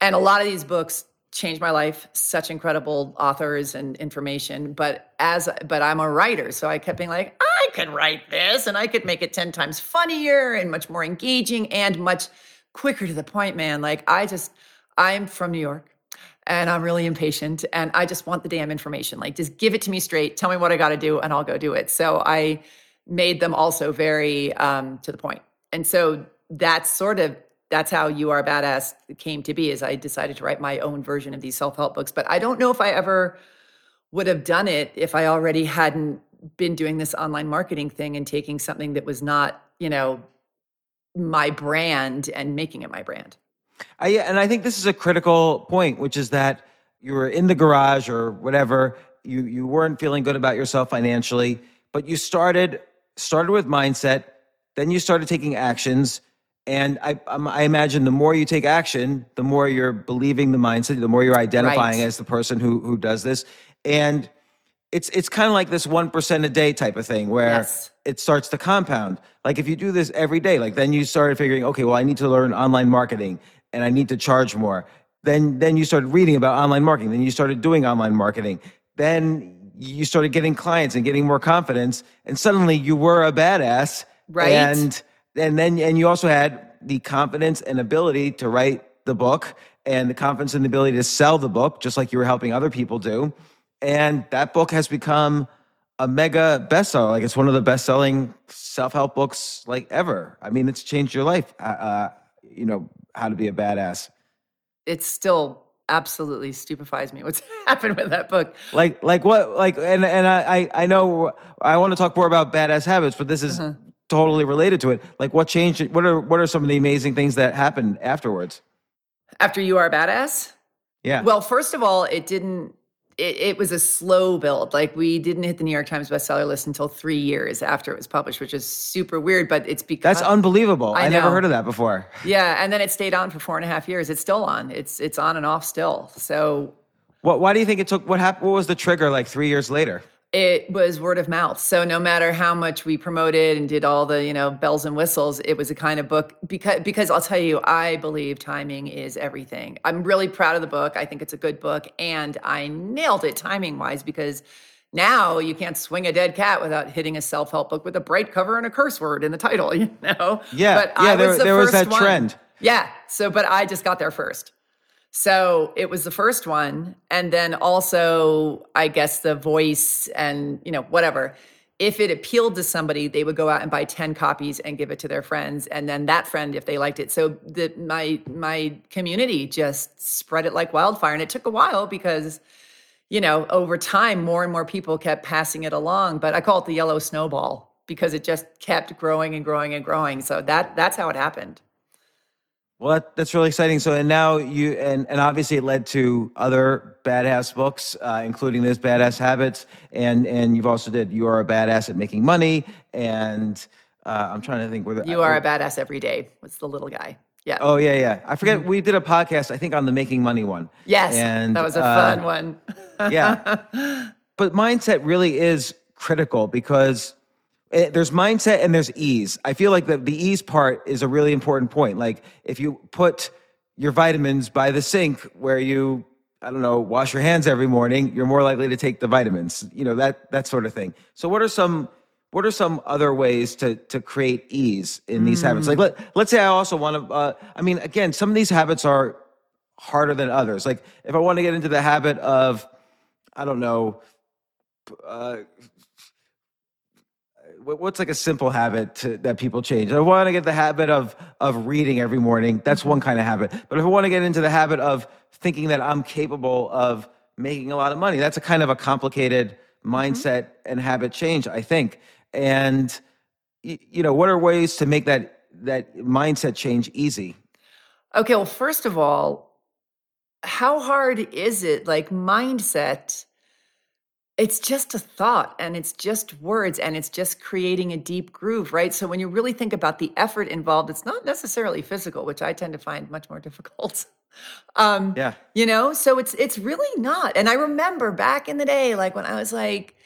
C: And a lot of these books changed my life. Such incredible authors and information. But as but I'm a writer, so I kept being like, I could write this and I could make it 10 times funnier and much more engaging and much quicker to the point, man. Like I just I'm from New York and I'm really impatient and I just want the damn information. Like just give it to me straight. Tell me what I got to do and I'll go do it. So I made them also very um, to the point. And so that's sort of that's how you are badass came to be is I decided to write my own version of these self-help books. But I don't know if I ever would have done it if I already hadn't been doing this online marketing thing and taking something that was not, you know, my brand and making it my brand.
B: I, and I think this is a critical point, which is that you were in the garage or whatever. You you weren't feeling good about yourself financially, but you started started with mindset. Then you started taking actions, and I um, I imagine the more you take action, the more you're believing the mindset, the more you're identifying
C: Right.
B: as the person who who does this, and it's it's kind of like this one percent a day type of thing where
C: Yes.
B: it starts to compound. Like if you do this every day, like then you started figuring, okay, well, I need to learn online marketing and I need to charge more. Then then you started reading about online marketing. Then you started doing online marketing. Then you started getting clients and getting more confidence. And suddenly you were a badass.
C: Right.
B: And and then and you also had the confidence and ability to write the book and the confidence and the ability to sell the book, just like you were helping other people do. And that book has become a mega bestseller. Like it's one of the best-selling self-help books like ever. I mean, it's changed your life. Uh, uh, you know how to be a badass.
C: It still absolutely stupefies me what's [LAUGHS] happened with that book.
B: Like, like what? Like, and and I I I know I want to talk more about badass habits, but this is
C: Uh-huh.
B: Totally related to it. Like, what changed? What are what are some of the amazing things that happened afterwards?
C: After you are a badass?
B: Yeah.
C: Well, first of all, it didn't. It, it was a slow build. Like we didn't hit the New York Times bestseller list until three years after it was published, which is super weird. But it's because
B: that's unbelievable.
C: I
B: I, never heard of that before. [LAUGHS]
C: yeah, and then it stayed on for four and a half years. It's still on. It's it's on and off still. So
B: What? Why do you think it took? What happened? What was the trigger? Like three years later.
C: It was word of mouth. So no matter how much we promoted and did all the, you know, bells and whistles, it was a kind of book because because I'll tell you, I believe timing is everything. I'm really proud of the book. I think it's a good book and I nailed it timing wise because now you can't swing a dead cat without hitting a self-help book with a bright cover and a curse word in the title, [LAUGHS] you know?
B: Yeah,
C: But
B: yeah,
C: I
B: there-
C: was the
B: there was that
C: one.
B: trend.
C: Yeah. So, but I just got there first. So it was the first one. And then also, I guess the voice and, you know, whatever. if it appealed to somebody, they would go out and buy 10 copies and give it to their friends. And then that friend, if they liked it. So the my my community just spread it like wildfire. And it took a while because, you know, over time, more and more people kept passing it along. But I call it the yellow snowball because it just kept growing and growing and growing. So that that's how it happened.
B: Well, that, that's really exciting. So, and now you, and, and obviously it led to other badass books, uh, including this Badass Habits. And, and you've also did You Are a Badass at Making Money. And uh, I'm trying to think whether
C: You Are a Badass Every Day. What's the little guy? Yeah.
B: Oh, yeah, yeah. I forget. We did a podcast, I think, on the Making Money one.
C: Yes.
B: And
C: that was a
B: uh,
C: fun one.
B: yeah. [LAUGHS] But mindset really is critical because there's mindset and there's ease. I feel like the, the ease part is a really important point. Like if you put your vitamins by the sink where you, I don't know, wash your hands every morning, you're more likely to take the vitamins, you know, that, that sort of thing. So what are some, what are some other ways to, to create ease in these habits? Like let, let's say I also want to, uh, I mean, again, some of these habits are harder than others. Like if I want to get into the habit of, I don't know, uh, what's like a simple habit to, that people change? I want to get the habit of of reading every morning. That's mm-hmm. one kind of habit. But if I want to get into the habit of thinking that I'm capable of making a lot of money, that's a kind of a complicated mm-hmm. mindset and habit change, I think. And you know, what are ways to make that that mindset change easy?
C: Okay, well, first of all, how hard is it? Like mindset, it's just a thought and it's just words and it's just creating a deep groove, right? So when you really think about the effort involved, it's not necessarily physical, which I tend to find much more [LAUGHS] difficult. Um,
B: Yeah.
C: you know, so it's it's really not. And I remember back in the day, like when I was like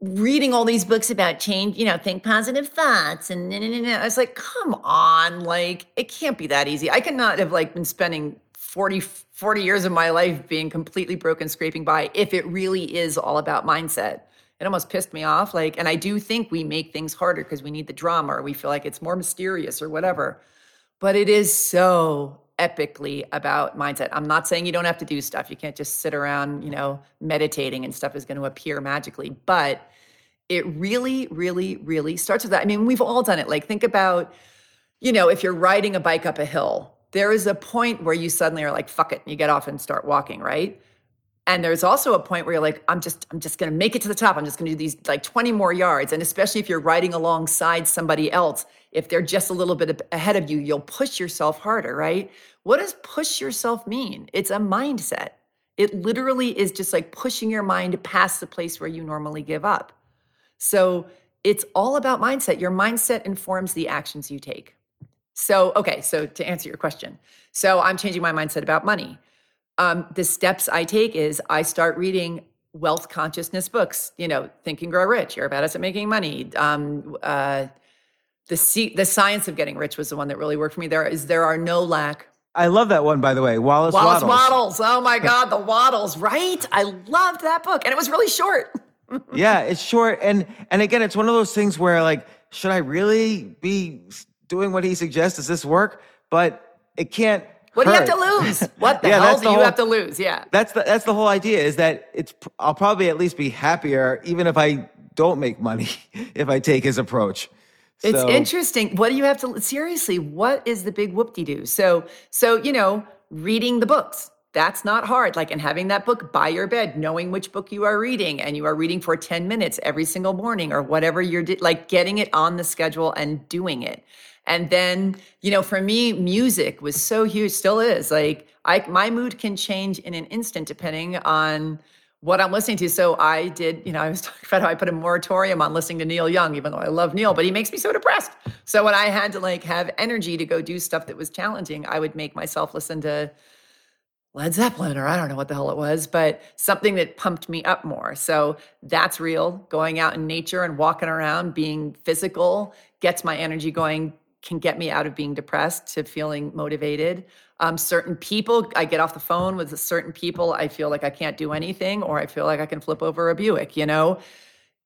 C: reading all these books about change, you know, think positive thoughts and, and, and, and I was like, come on, like it can't be that easy. I cannot have like been spending 40, 40 years of my life being completely broken, scraping by if it really is all about mindset. It almost pissed me off. Like, and I do think we make things harder because we need the drama or we feel like it's more mysterious or whatever. But it is so epically about mindset. I'm not saying you don't have to do stuff. You can't just sit around, you know, meditating and stuff is going to appear magically. But it really, really, really starts with that. I mean, we've all done it. Like, think about, you know, if you're riding a bike up a hill, there is a point where you suddenly are like, fuck it, and you get off and start walking, right? And there's also a point where you're like, I'm just, I'm just gonna make it to the top. I'm just gonna do these like 20 more yards. And especially if you're riding alongside somebody else, if they're just a little bit ahead of you, you'll push yourself harder, right? What does push yourself mean? It's a mindset. It literally is just like pushing your mind past the place where you normally give up. So it's all about mindset. Your mindset informs the actions you take. So, okay, so to answer your question, so I'm changing my mindset about money. Um, the steps I take is I start reading wealth consciousness books. You know, Think and Grow Rich. You're a Badass at making money. Um, uh, the C- the science of getting rich was the one that really worked for me. There is there are no lack.
B: I love that one, by the way. Wallace,
C: Wallace
B: Wattles.
C: Wattles. Oh my [LAUGHS] God, the Wattles. Right? I loved that book, and it was really short.
B: yeah, it's short, and and again, it's one of those things where like, should I really be doing what he suggests? Does this work? But it can't.
C: What do you have to lose? What the [LAUGHS]
B: Yeah,
C: hell do
B: the
C: you
B: whole-
C: have to lose? Yeah.
B: That's the that's the whole idea. Is that it's I'll probably at least be happier even if I don't make money [LAUGHS] if I take his approach.
C: It's
B: So-
C: interesting. What do you have to seriously? What is the big whoop de doo? So, so you know, reading the books. That's not hard. Like, and having that book by your bed, knowing which book you are reading, and you are reading for ten minutes every single morning or whatever you're like, getting it on the schedule and doing it. And then, you know, for me, music was so huge, still is. Like, I my mood can change in an instant depending on what I'm listening to. So I did, you know, I was [LAUGHS] talking about how I put a moratorium on listening to Neil Young, even though I love Neil, but he makes me so depressed. So when I had to like have energy to go do stuff that was challenging, I would make myself listen to Led Zeppelin, or I don't know what the hell it was, but something that pumped me up more. So that's real. Going out in nature and walking around, being physical, gets my energy going, can get me out of being depressed to feeling motivated. Um, certain people, I get off the phone with certain people, I feel like I can't do anything, or I feel like I can flip over a Buick, you know?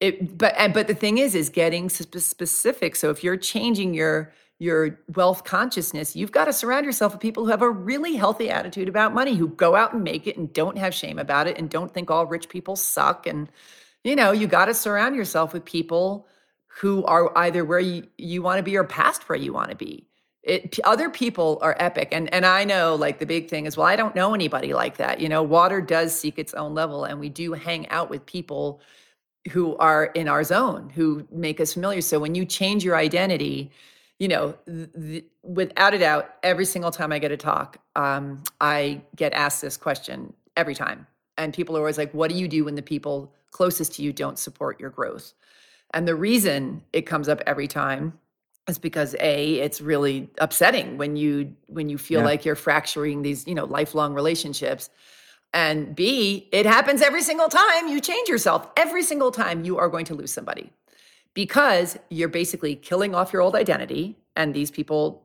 C: It, but and, but the thing is, is getting spe- specific. So if you're changing your your wealth consciousness, you've got to surround yourself with people who have a really healthy attitude about money, who go out and make it and don't have shame about it and don't think all rich people suck and you know, you got to surround yourself with people who are either where you, you want to be or past where you want to be. It, other people are epic and and I know like the big thing is well I don't know anybody like that. You know, water does seek its own level and we do hang out with people who are in our zone who make us familiar. So when you change your identity, you know, th- without a doubt, every single time I get a talk, um, I get asked this question every time. And people are always like, what do you do when the people closest to you don't support your growth? And the reason it comes up every time is because a it's really upsetting when you when you feel
B: Yeah.
C: like you're fracturing these you know lifelong relationships. And b it happens every single time you change yourself. Every single time you are going to lose somebody. Because you're basically killing off your old identity and these people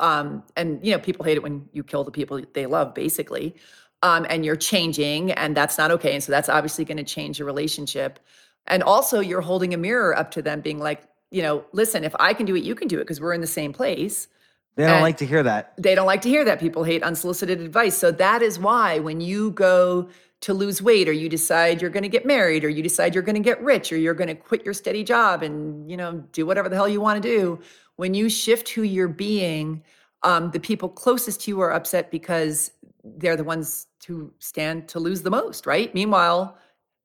C: um and you know people hate it when you kill the people they love basically. Um and you're changing and that's not okay. And so that's obviously going to change your relationship and also you're holding a mirror up to them being like you know listen if i can do it you can do it because we're in the same place.
B: They don't
C: And-
B: like to hear that.
C: they don't like to hear that. People hate unsolicited advice. So that is why when you go to lose weight or you decide you're going to get married or you decide you're going to get rich or you're going to quit your steady job and you know do whatever the hell you want to do when you shift who you're being um, the people closest to you are upset because they're the ones who stand to lose the most right? Meanwhile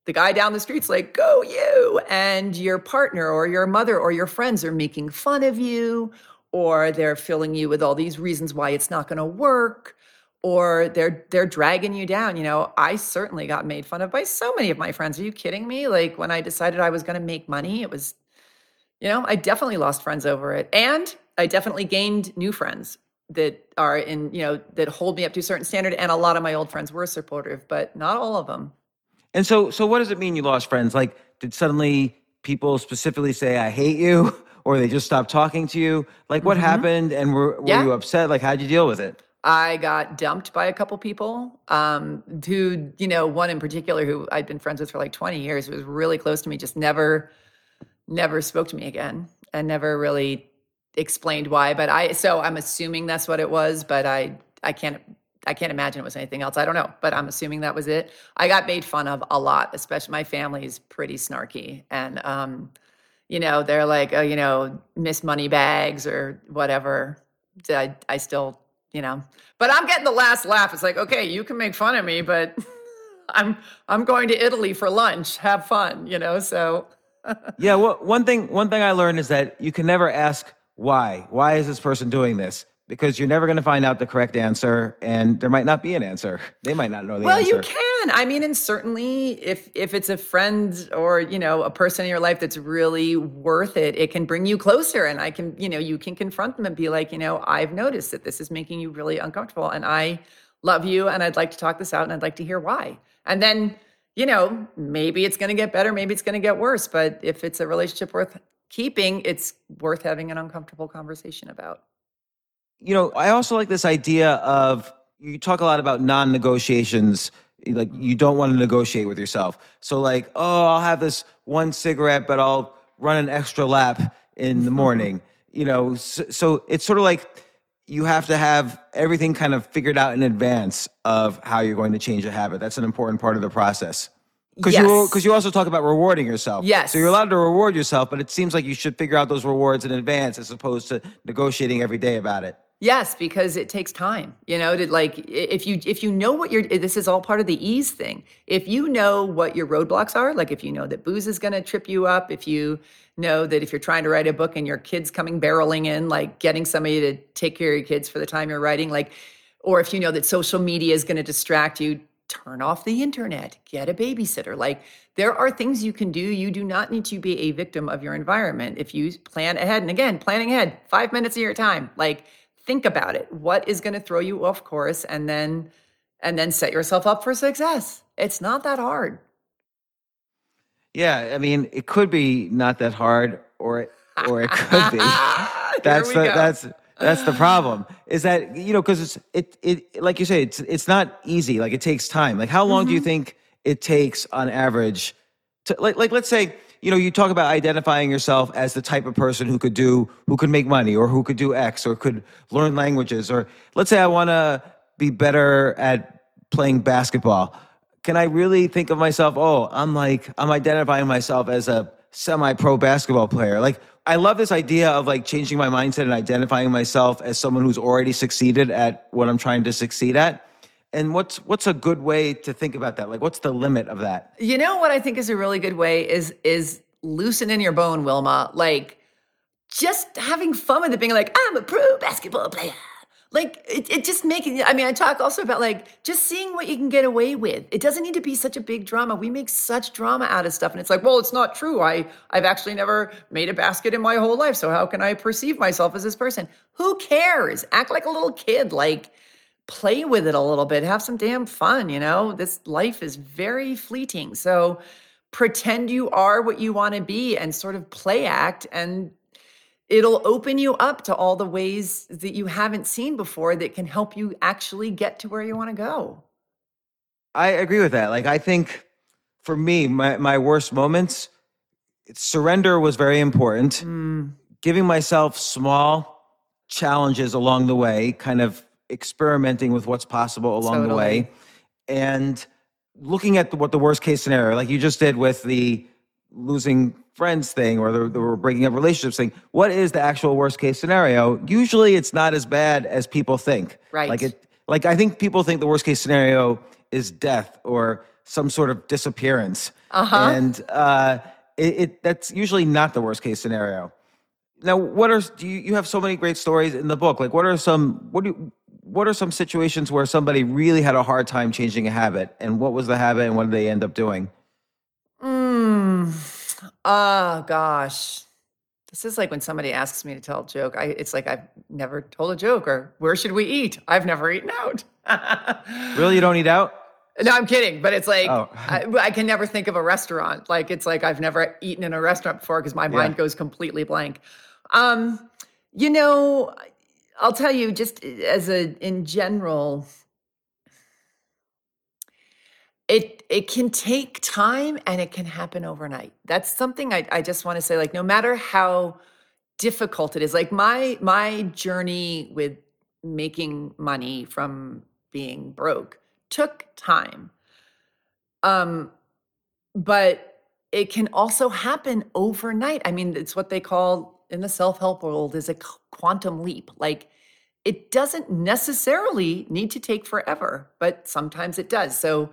C: the guy down the street's like, go you. And your partner or your mother or your friends are making fun of you, or they're filling you with all these reasons why it's not going to work, or they're they're dragging you down. You know, I certainly got made fun of by so many of my friends. Are you kidding me? Like when I decided I was going to make money, it was, you know, I definitely lost friends over it. And I definitely gained new friends that are in, you know, that hold me up to a certain standard. And a lot of my old friends were supportive, but not all of them.
B: And so, so what does it mean you lost friends? Like, did suddenly people specifically say, "I hate you," [LAUGHS] or they just stopped talking to you? Like, what happened? And were, were
C: Mm-hmm. Yeah.
B: you upset? Like, how'd you deal with it?
C: I got dumped by a couple people. Um, who, you know, one in particular who I'd been friends with for like 20 years, who was really close to me, just never, never spoke to me again and never really explained why. But I, so I'm assuming that's what it was, but I, I can't, I can't imagine it was anything else. I don't know, but I'm assuming that was it. I got made fun of a lot, especially my family is pretty snarky. And, um, you know, they're like, oh, you know, Miss Money Bags or whatever. I, I still, you know, but I'm getting the last laugh. It's like, okay, you can make fun of me, but [LAUGHS] I'm I'm going to Italy for lunch. Have fun, you know. So
B: Yeah. Well, one thing, one thing I learned is that you can never ask why. Why is this person doing this? Because you're never going to find out the correct answer, and there might not be an answer. They might not know the answer.
C: well, you can. I mean, and certainly if if it's a friend or you know a person in your life that's really worth it, it can bring you closer. And I can, you know, you can confront them and be like, you know, I've noticed that this is making you really uncomfortable, and I love you, and I'd like to talk this out, and I'd like to hear why. And then, you know, maybe it's going to get better, maybe it's going to get worse. But if it's a relationship worth keeping, it's worth having an uncomfortable conversation about.
B: You know, I also like this idea of you talk a lot about non-negotiations. Like you don't want to negotiate with yourself. So like, oh, I'll have this one cigarette, but I'll run an extra lap in the morning. You know, so, so it's sort of like you have to have everything kind of figured out in advance of how you're going to change a habit. That's an important part of the process. Because you
C: Yes.
B: because you also talk about rewarding yourself.
C: Yes.
B: So you're allowed to reward yourself, but it seems like you should figure out those rewards in advance as opposed to negotiating every day about it.
C: Yes, because it takes time. You know, to like if you if you know what your this is all part of the ease thing. If you know what your roadblocks are, like if you know that booze is going to trip you up, if you know that if you're trying to write a book and your kids coming barreling in, like getting somebody to take care of your kids for the time you're writing, like or if you know that social media is going to distract you, turn off the internet, get a babysitter. Like there are things you can do. You do not need to be a victim of your environment. If you plan ahead, and again, planning ahead, five minutes of your time, like think about it. What is going to throw you off course, and then and then set yourself up for success. It's not that hard.
B: Yeah, I mean, it could be not that hard, or it, or it could be. [LAUGHS] That's the
C: go.
B: that's that's the problem. [SIGHS] Is that you know because it's it it like you say it's it's not easy. Like it takes time. Like how long do
C: Mm-hmm.
B: you think it takes on average? To like like let's say you know you talk about identifying yourself as the type of person who could do who could make money or who could do X or could learn languages or let's say I want to be better at playing basketball. can I really think of myself? Oh, I'm like, I'm identifying myself as a semi pro basketball player. Like, I love this idea of like changing my mindset and identifying myself as someone who's already succeeded at what I'm trying to succeed at. And what's what's a good way to think about that? Like, what's the limit of that?
C: You know what I think is a really good way is is loosening your bone, Wilma. Like just having fun with it, being like, I'm a pro basketball player. Like it, it just making I mean, I talk also about like just seeing what you can get away with. It doesn't need to be such a big drama. We make such drama out of stuff. And it's like, well, it's not true. I I've actually never made a basket in my whole life. So how can I perceive myself as this person? Who cares? Act like a little kid. Like play with it a little bit. Have some damn fun, you know? This life is very fleeting. So pretend you are what you want to be and sort of play act and it'll open you up to all the ways that you haven't seen before that can help you actually get to where you want to go.
B: I agree with that. Like, I think for me, my, my worst moments, surrender was very important.
C: Mm.
B: Giving myself small challenges along the way, kind of experimenting with what's possible along the way, and looking at the, what the worst case scenario, like you just did with the losing friends thing or the, the breaking up relationships thing. What is the actual worst case scenario? Usually, it's not as bad as people think.
C: Right.
B: Like it. Like I think people think the worst case scenario is death or some sort of disappearance.
C: Uh-huh.
B: And uh, it, it that's usually not the worst case scenario. Now, what are do you, you have so many great stories in the book? Like, what are some what do you, what are some situations where somebody really had a hard time changing a habit, and what was the habit, and what did they end up doing?
C: Mm. Oh gosh. This is like when somebody asks me to tell a joke. I it's like I've never told a joke or where should we eat? I've never eaten out. [LAUGHS]
B: Really, you don't eat out?
C: No, I'm kidding, but it's like
B: Oh.
C: I, I can never think of a restaurant. Like it's like I've never eaten in a restaurant before because my mind goes completely blank. Um, you know, I'll tell you just as a in general, it it can take time and it can happen overnight. That's something I, I just want to say. Like no matter how difficult it is, like my my journey with making money from being broke took time. Um, but it can also happen overnight. I mean, it's what they call in the self-help world is a quantum leap. Like it doesn't necessarily need to take forever, but sometimes it does. So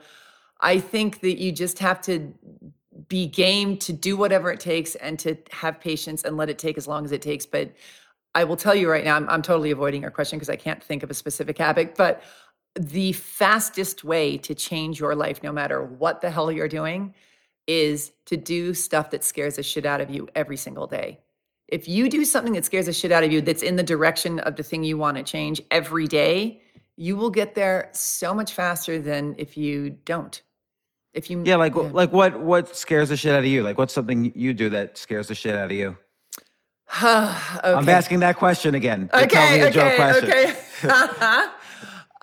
C: I think that you just have to be game to do whatever it takes and to have patience and let it take as long as it takes. But I will tell you right now, I'm, I'm totally avoiding your question because I can't think of a specific habit, but the fastest way to change your life, no matter what the hell you're doing, is to do stuff that scares the shit out of you every single day. If you do something that scares the shit out of you that's in the direction of the thing you want to change every day, you will get there so much faster than if you don't. If you
B: Yeah, like like what what scares the shit out of you? Like what's something you do that scares the shit out of you? [SIGHS]
C: okay.
B: I'm asking that question again. It tells me
C: Okay,
B: joke
C: okay, okay. [LAUGHS]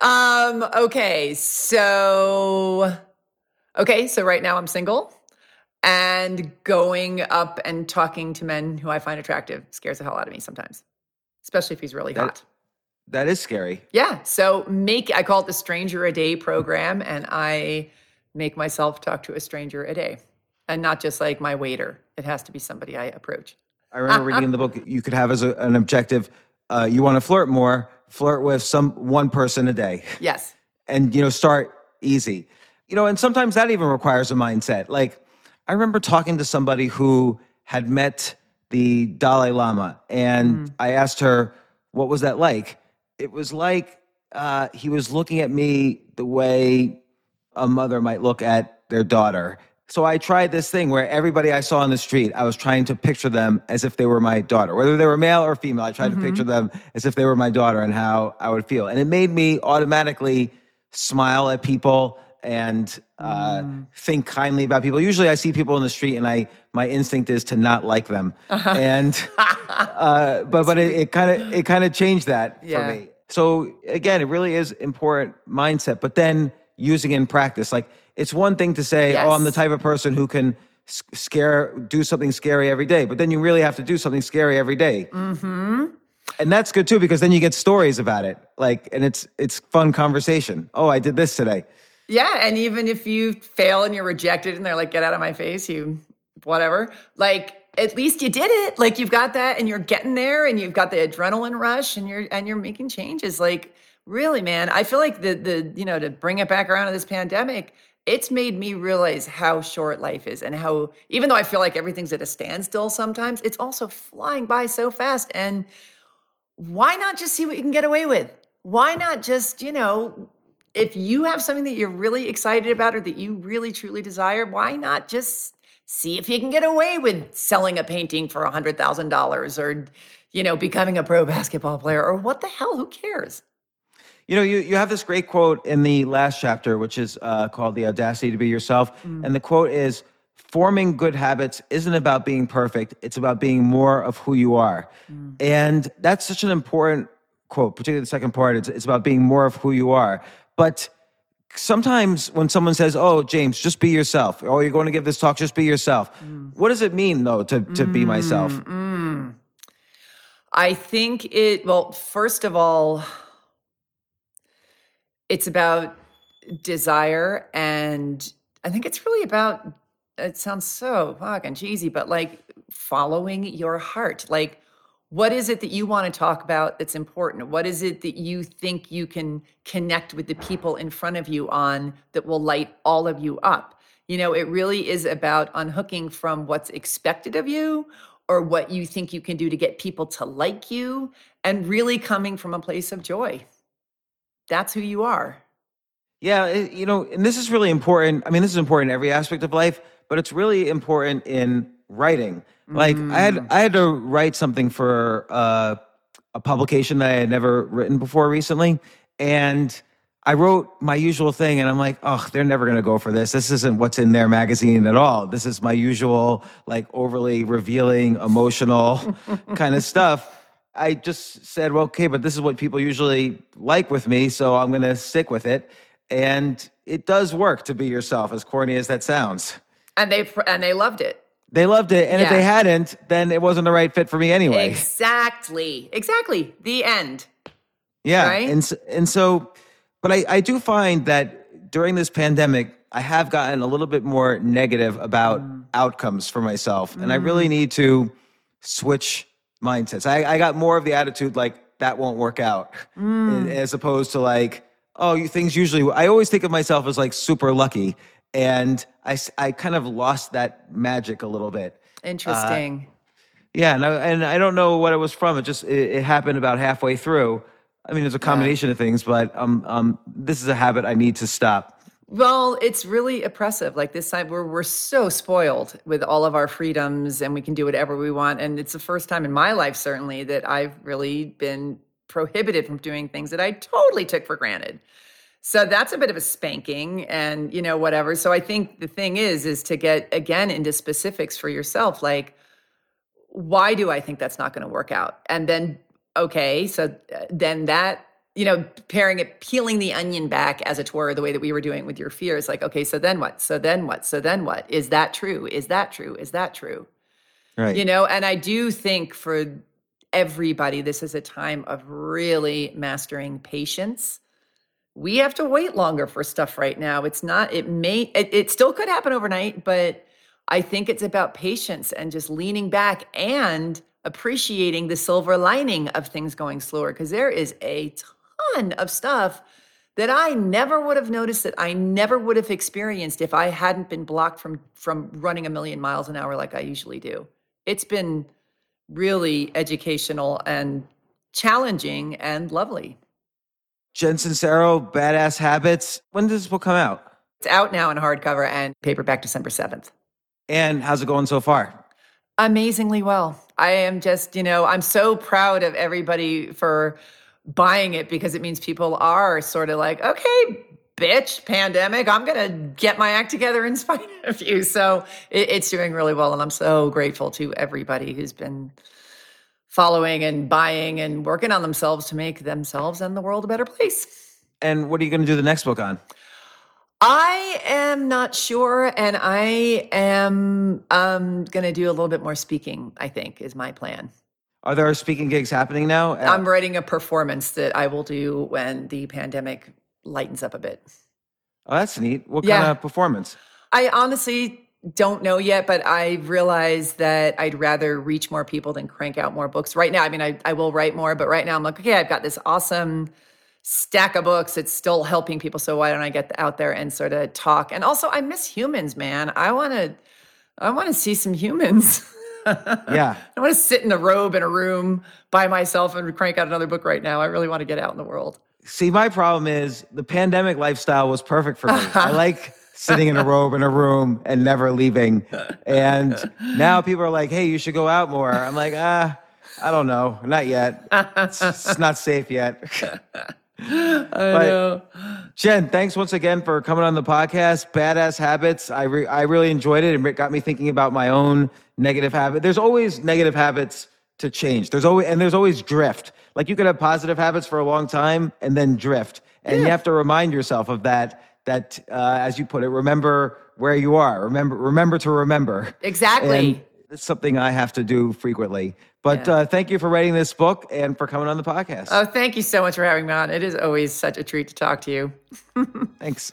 C: [LAUGHS] um, okay, so okay, so right now I'm single and going up and talking to men who I find attractive scares the hell out of me sometimes. Especially if he's really
B: That-
C: hot.
B: That is scary.
C: Yeah. So make I call it the stranger a day program and I make myself talk to a stranger a day. And not just like my waiter. It has to be somebody I approach.
B: I remember reading in the book you could have as a, an objective uh, you want to flirt more, flirt with some one person a day.
C: Yes.
B: and you know start easy you know and sometimes that even requires a mindset like i remember talking to somebody who had met the dalai lama and i asked her what was that like? It was like uh, he was looking at me the way a mother might look at their daughter. So i tried this thing where everybody i saw on the street i was trying to picture them as if they were my daughter. Whether they were male or female i tried to picture them as if they were my daughter and how i would feel. And it made me automatically smile at people and uh, think kindly about people. Usually, I see people in the street, and I my instinct is to not like them. And uh, but but it kind of it kind of changed that
C: Yeah.
B: for me. So again, it really is important mindset, but then using in practice. Like it's one thing to say, "Oh, I'm the type of person who can." Scare, do something scary every day, but then you really have to do something scary every day.
C: Mm-hmm.
B: And that's good too because then you get stories about it. Like and it's it's fun conversation. Oh, I did this today.
C: Yeah, and even if you fail and you're rejected and they're like, get out of my face, you whatever, like at least you did it. Like you've got that and you're getting there and you've got the adrenaline rush and you're and you're making changes. Like really, man, I feel like the the, you know, to bring it back around to this pandemic, it's made me realize how short life is and how even though I feel like everything's at a standstill sometimes, it's also flying by so fast. And why not just see what you can get away with? Why not just, you know, if you have something that you're really excited about or that you really truly desire, why not just see if you can get away with selling a painting for $100,000 or, you know, becoming a pro basketball player or what the hell? Who cares?
B: You know, you, you have this great quote in the last chapter, which is uh, called The Audacity to Be Yourself. And the quote is Forming good habits isn't about being perfect, it's about being more of who you are. And that's such an important quote, particularly the second part. It's, it's about being more of who you are. But sometimes when someone says, Oh, James, just be yourself, or you're going to give this talk, just be yourself. Mm. What does it mean, though, to, to be mm, myself? Mm.
C: I think it, well, first of all, it's about desire. And I think it's really about, it sounds so fucking cheesy, but like following your heart. Like, what is it that you want to talk about that's important? What is it that you think you can connect with the people in front of you on that will light all of you up? You know, it really is about unhooking from what's expected of you or what you think you can do to get people to like you and really coming from a place of joy. That's who you are.
B: Yeah, it- you know, and this is really important. I mean, this is important in every aspect of life, but it's really important in writing. Like I had I had to write something for uh, a publication that I had never written before recently, and I wrote my usual thing, and I'm like, oh, they're never gonna go for this. This isn't what's in their magazine at all. This is my usual, like overly revealing, emotional [LAUGHS] kind of stuff. I just said, well, okay, but this is what people usually like with me, so I'm gonna stick with it. And it does work to be yourself, as corny as that sounds.
C: And they and they loved it.
B: They loved it, and if they hadn't, then it wasn't the right fit for me anyway.
C: Exactly. Exactly. The end.
B: Yeah,
C: right?
B: and s- and so, but I I do find that during this pandemic, I have gotten a little bit more negative about
C: Mm.
B: outcomes for myself, and I really need to switch mindsets. I I got more of the attitude like that won't work out,
C: Mm.
B: as opposed to like oh you things usually. I always think of myself as like super lucky, and I, I kind of lost that magic a little bit.
C: Interesting.
B: Yeah, and I, and I don't know what it was from. It just it, it happened about halfway through. I mean, it's a combination of things, but um um this is a habit I need to stop.
C: Well, it's really oppressive. Like this time, we're we're so spoiled with all of our freedoms, and we can do whatever we want. And it's the first time in my life, certainly, that I've really been prohibited from doing things that I totally took for granted. So that's a bit of a spanking, and you know whatever. So I think the thing is, is to get again into specifics for yourself, like why do I think that's not going to work out? And then, okay, so uh, then that, you know, pairing it, peeling the onion back, as it were, the way that we were doing with your fears, like, okay, so then what? So then what? So then what? Is that true? Is that true? Is that true?
B: Right.
C: You know, and I do think for everybody, this is a time of really mastering patience. We have to wait longer for stuff right now. It's not, it may, it, it still could happen overnight, but I think it's about patience and just leaning back and appreciating the silver lining of things going slower because there is a ton of stuff that I never would have noticed that I never would have experienced if I hadn't been blocked from from running a million miles an hour like I usually do. It's been really educational and challenging and lovely.
B: Jen Sincero, Badass Habits. When does this book come out?
C: It's out now in hardcover and paperback December 7th.
B: And how's it going so far?
C: Amazingly well. I am just, you know, I'm so proud of everybody for buying it because it means people are sort of like, okay, bitch, pandemic, I'm going to get my act together in spite of you. So it, it's doing really well. And I'm so grateful to everybody who's been following and buying and working on themselves to make themselves and the world a better place.
B: And what are you going to do the next book on?
C: I am not sure, and I am um, going to do a little bit more speaking. I think is my plan.
B: Are there speaking gigs happening now?
C: I'm writing a performance that I will do when the pandemic lightens up a bit.
B: Oh, that's neat. What
C: Yeah.
B: kind of performance?
C: I honestly don't know yet, but I realize that I'd rather reach more people than crank out more books. Right now, I mean, I, I will write more, but right now I'm like, okay, I've got this awesome stack of books. It's still helping people. So why don't I get out there and sort of talk? And also, I miss humans, man. I want to, I want to see some humans. [LAUGHS]
B: Yeah.
C: I want to sit in a robe in a room by myself and crank out another book right now. I really want to get out in the world.
B: See, my problem is the pandemic lifestyle was perfect for me. I [LAUGHS] like sitting in a robe in a room and never leaving. And now people are like, hey, you should go out more. I'm like, ah, I don't know. Not yet. It's, it's not safe yet. [LAUGHS] I but Jen, thanks once again for coming on the podcast. Badass habits. I re- I really enjoyed it and it got me thinking about my own negative habit. There's always negative habits to change. There's always and there's always drift. Like you could have positive habits for a long time and then drift, and you have to remind yourself of that. That, uh, as you put it, remember where you are. Remember, remember to remember.
C: Exactly.
B: And it's something I have to do frequently. But
C: Yeah.
B: uh, thank you for writing this book and for coming on the podcast.
C: Oh, thank you so much for having me on. It is always such a treat to talk to you. [LAUGHS]
B: Thanks.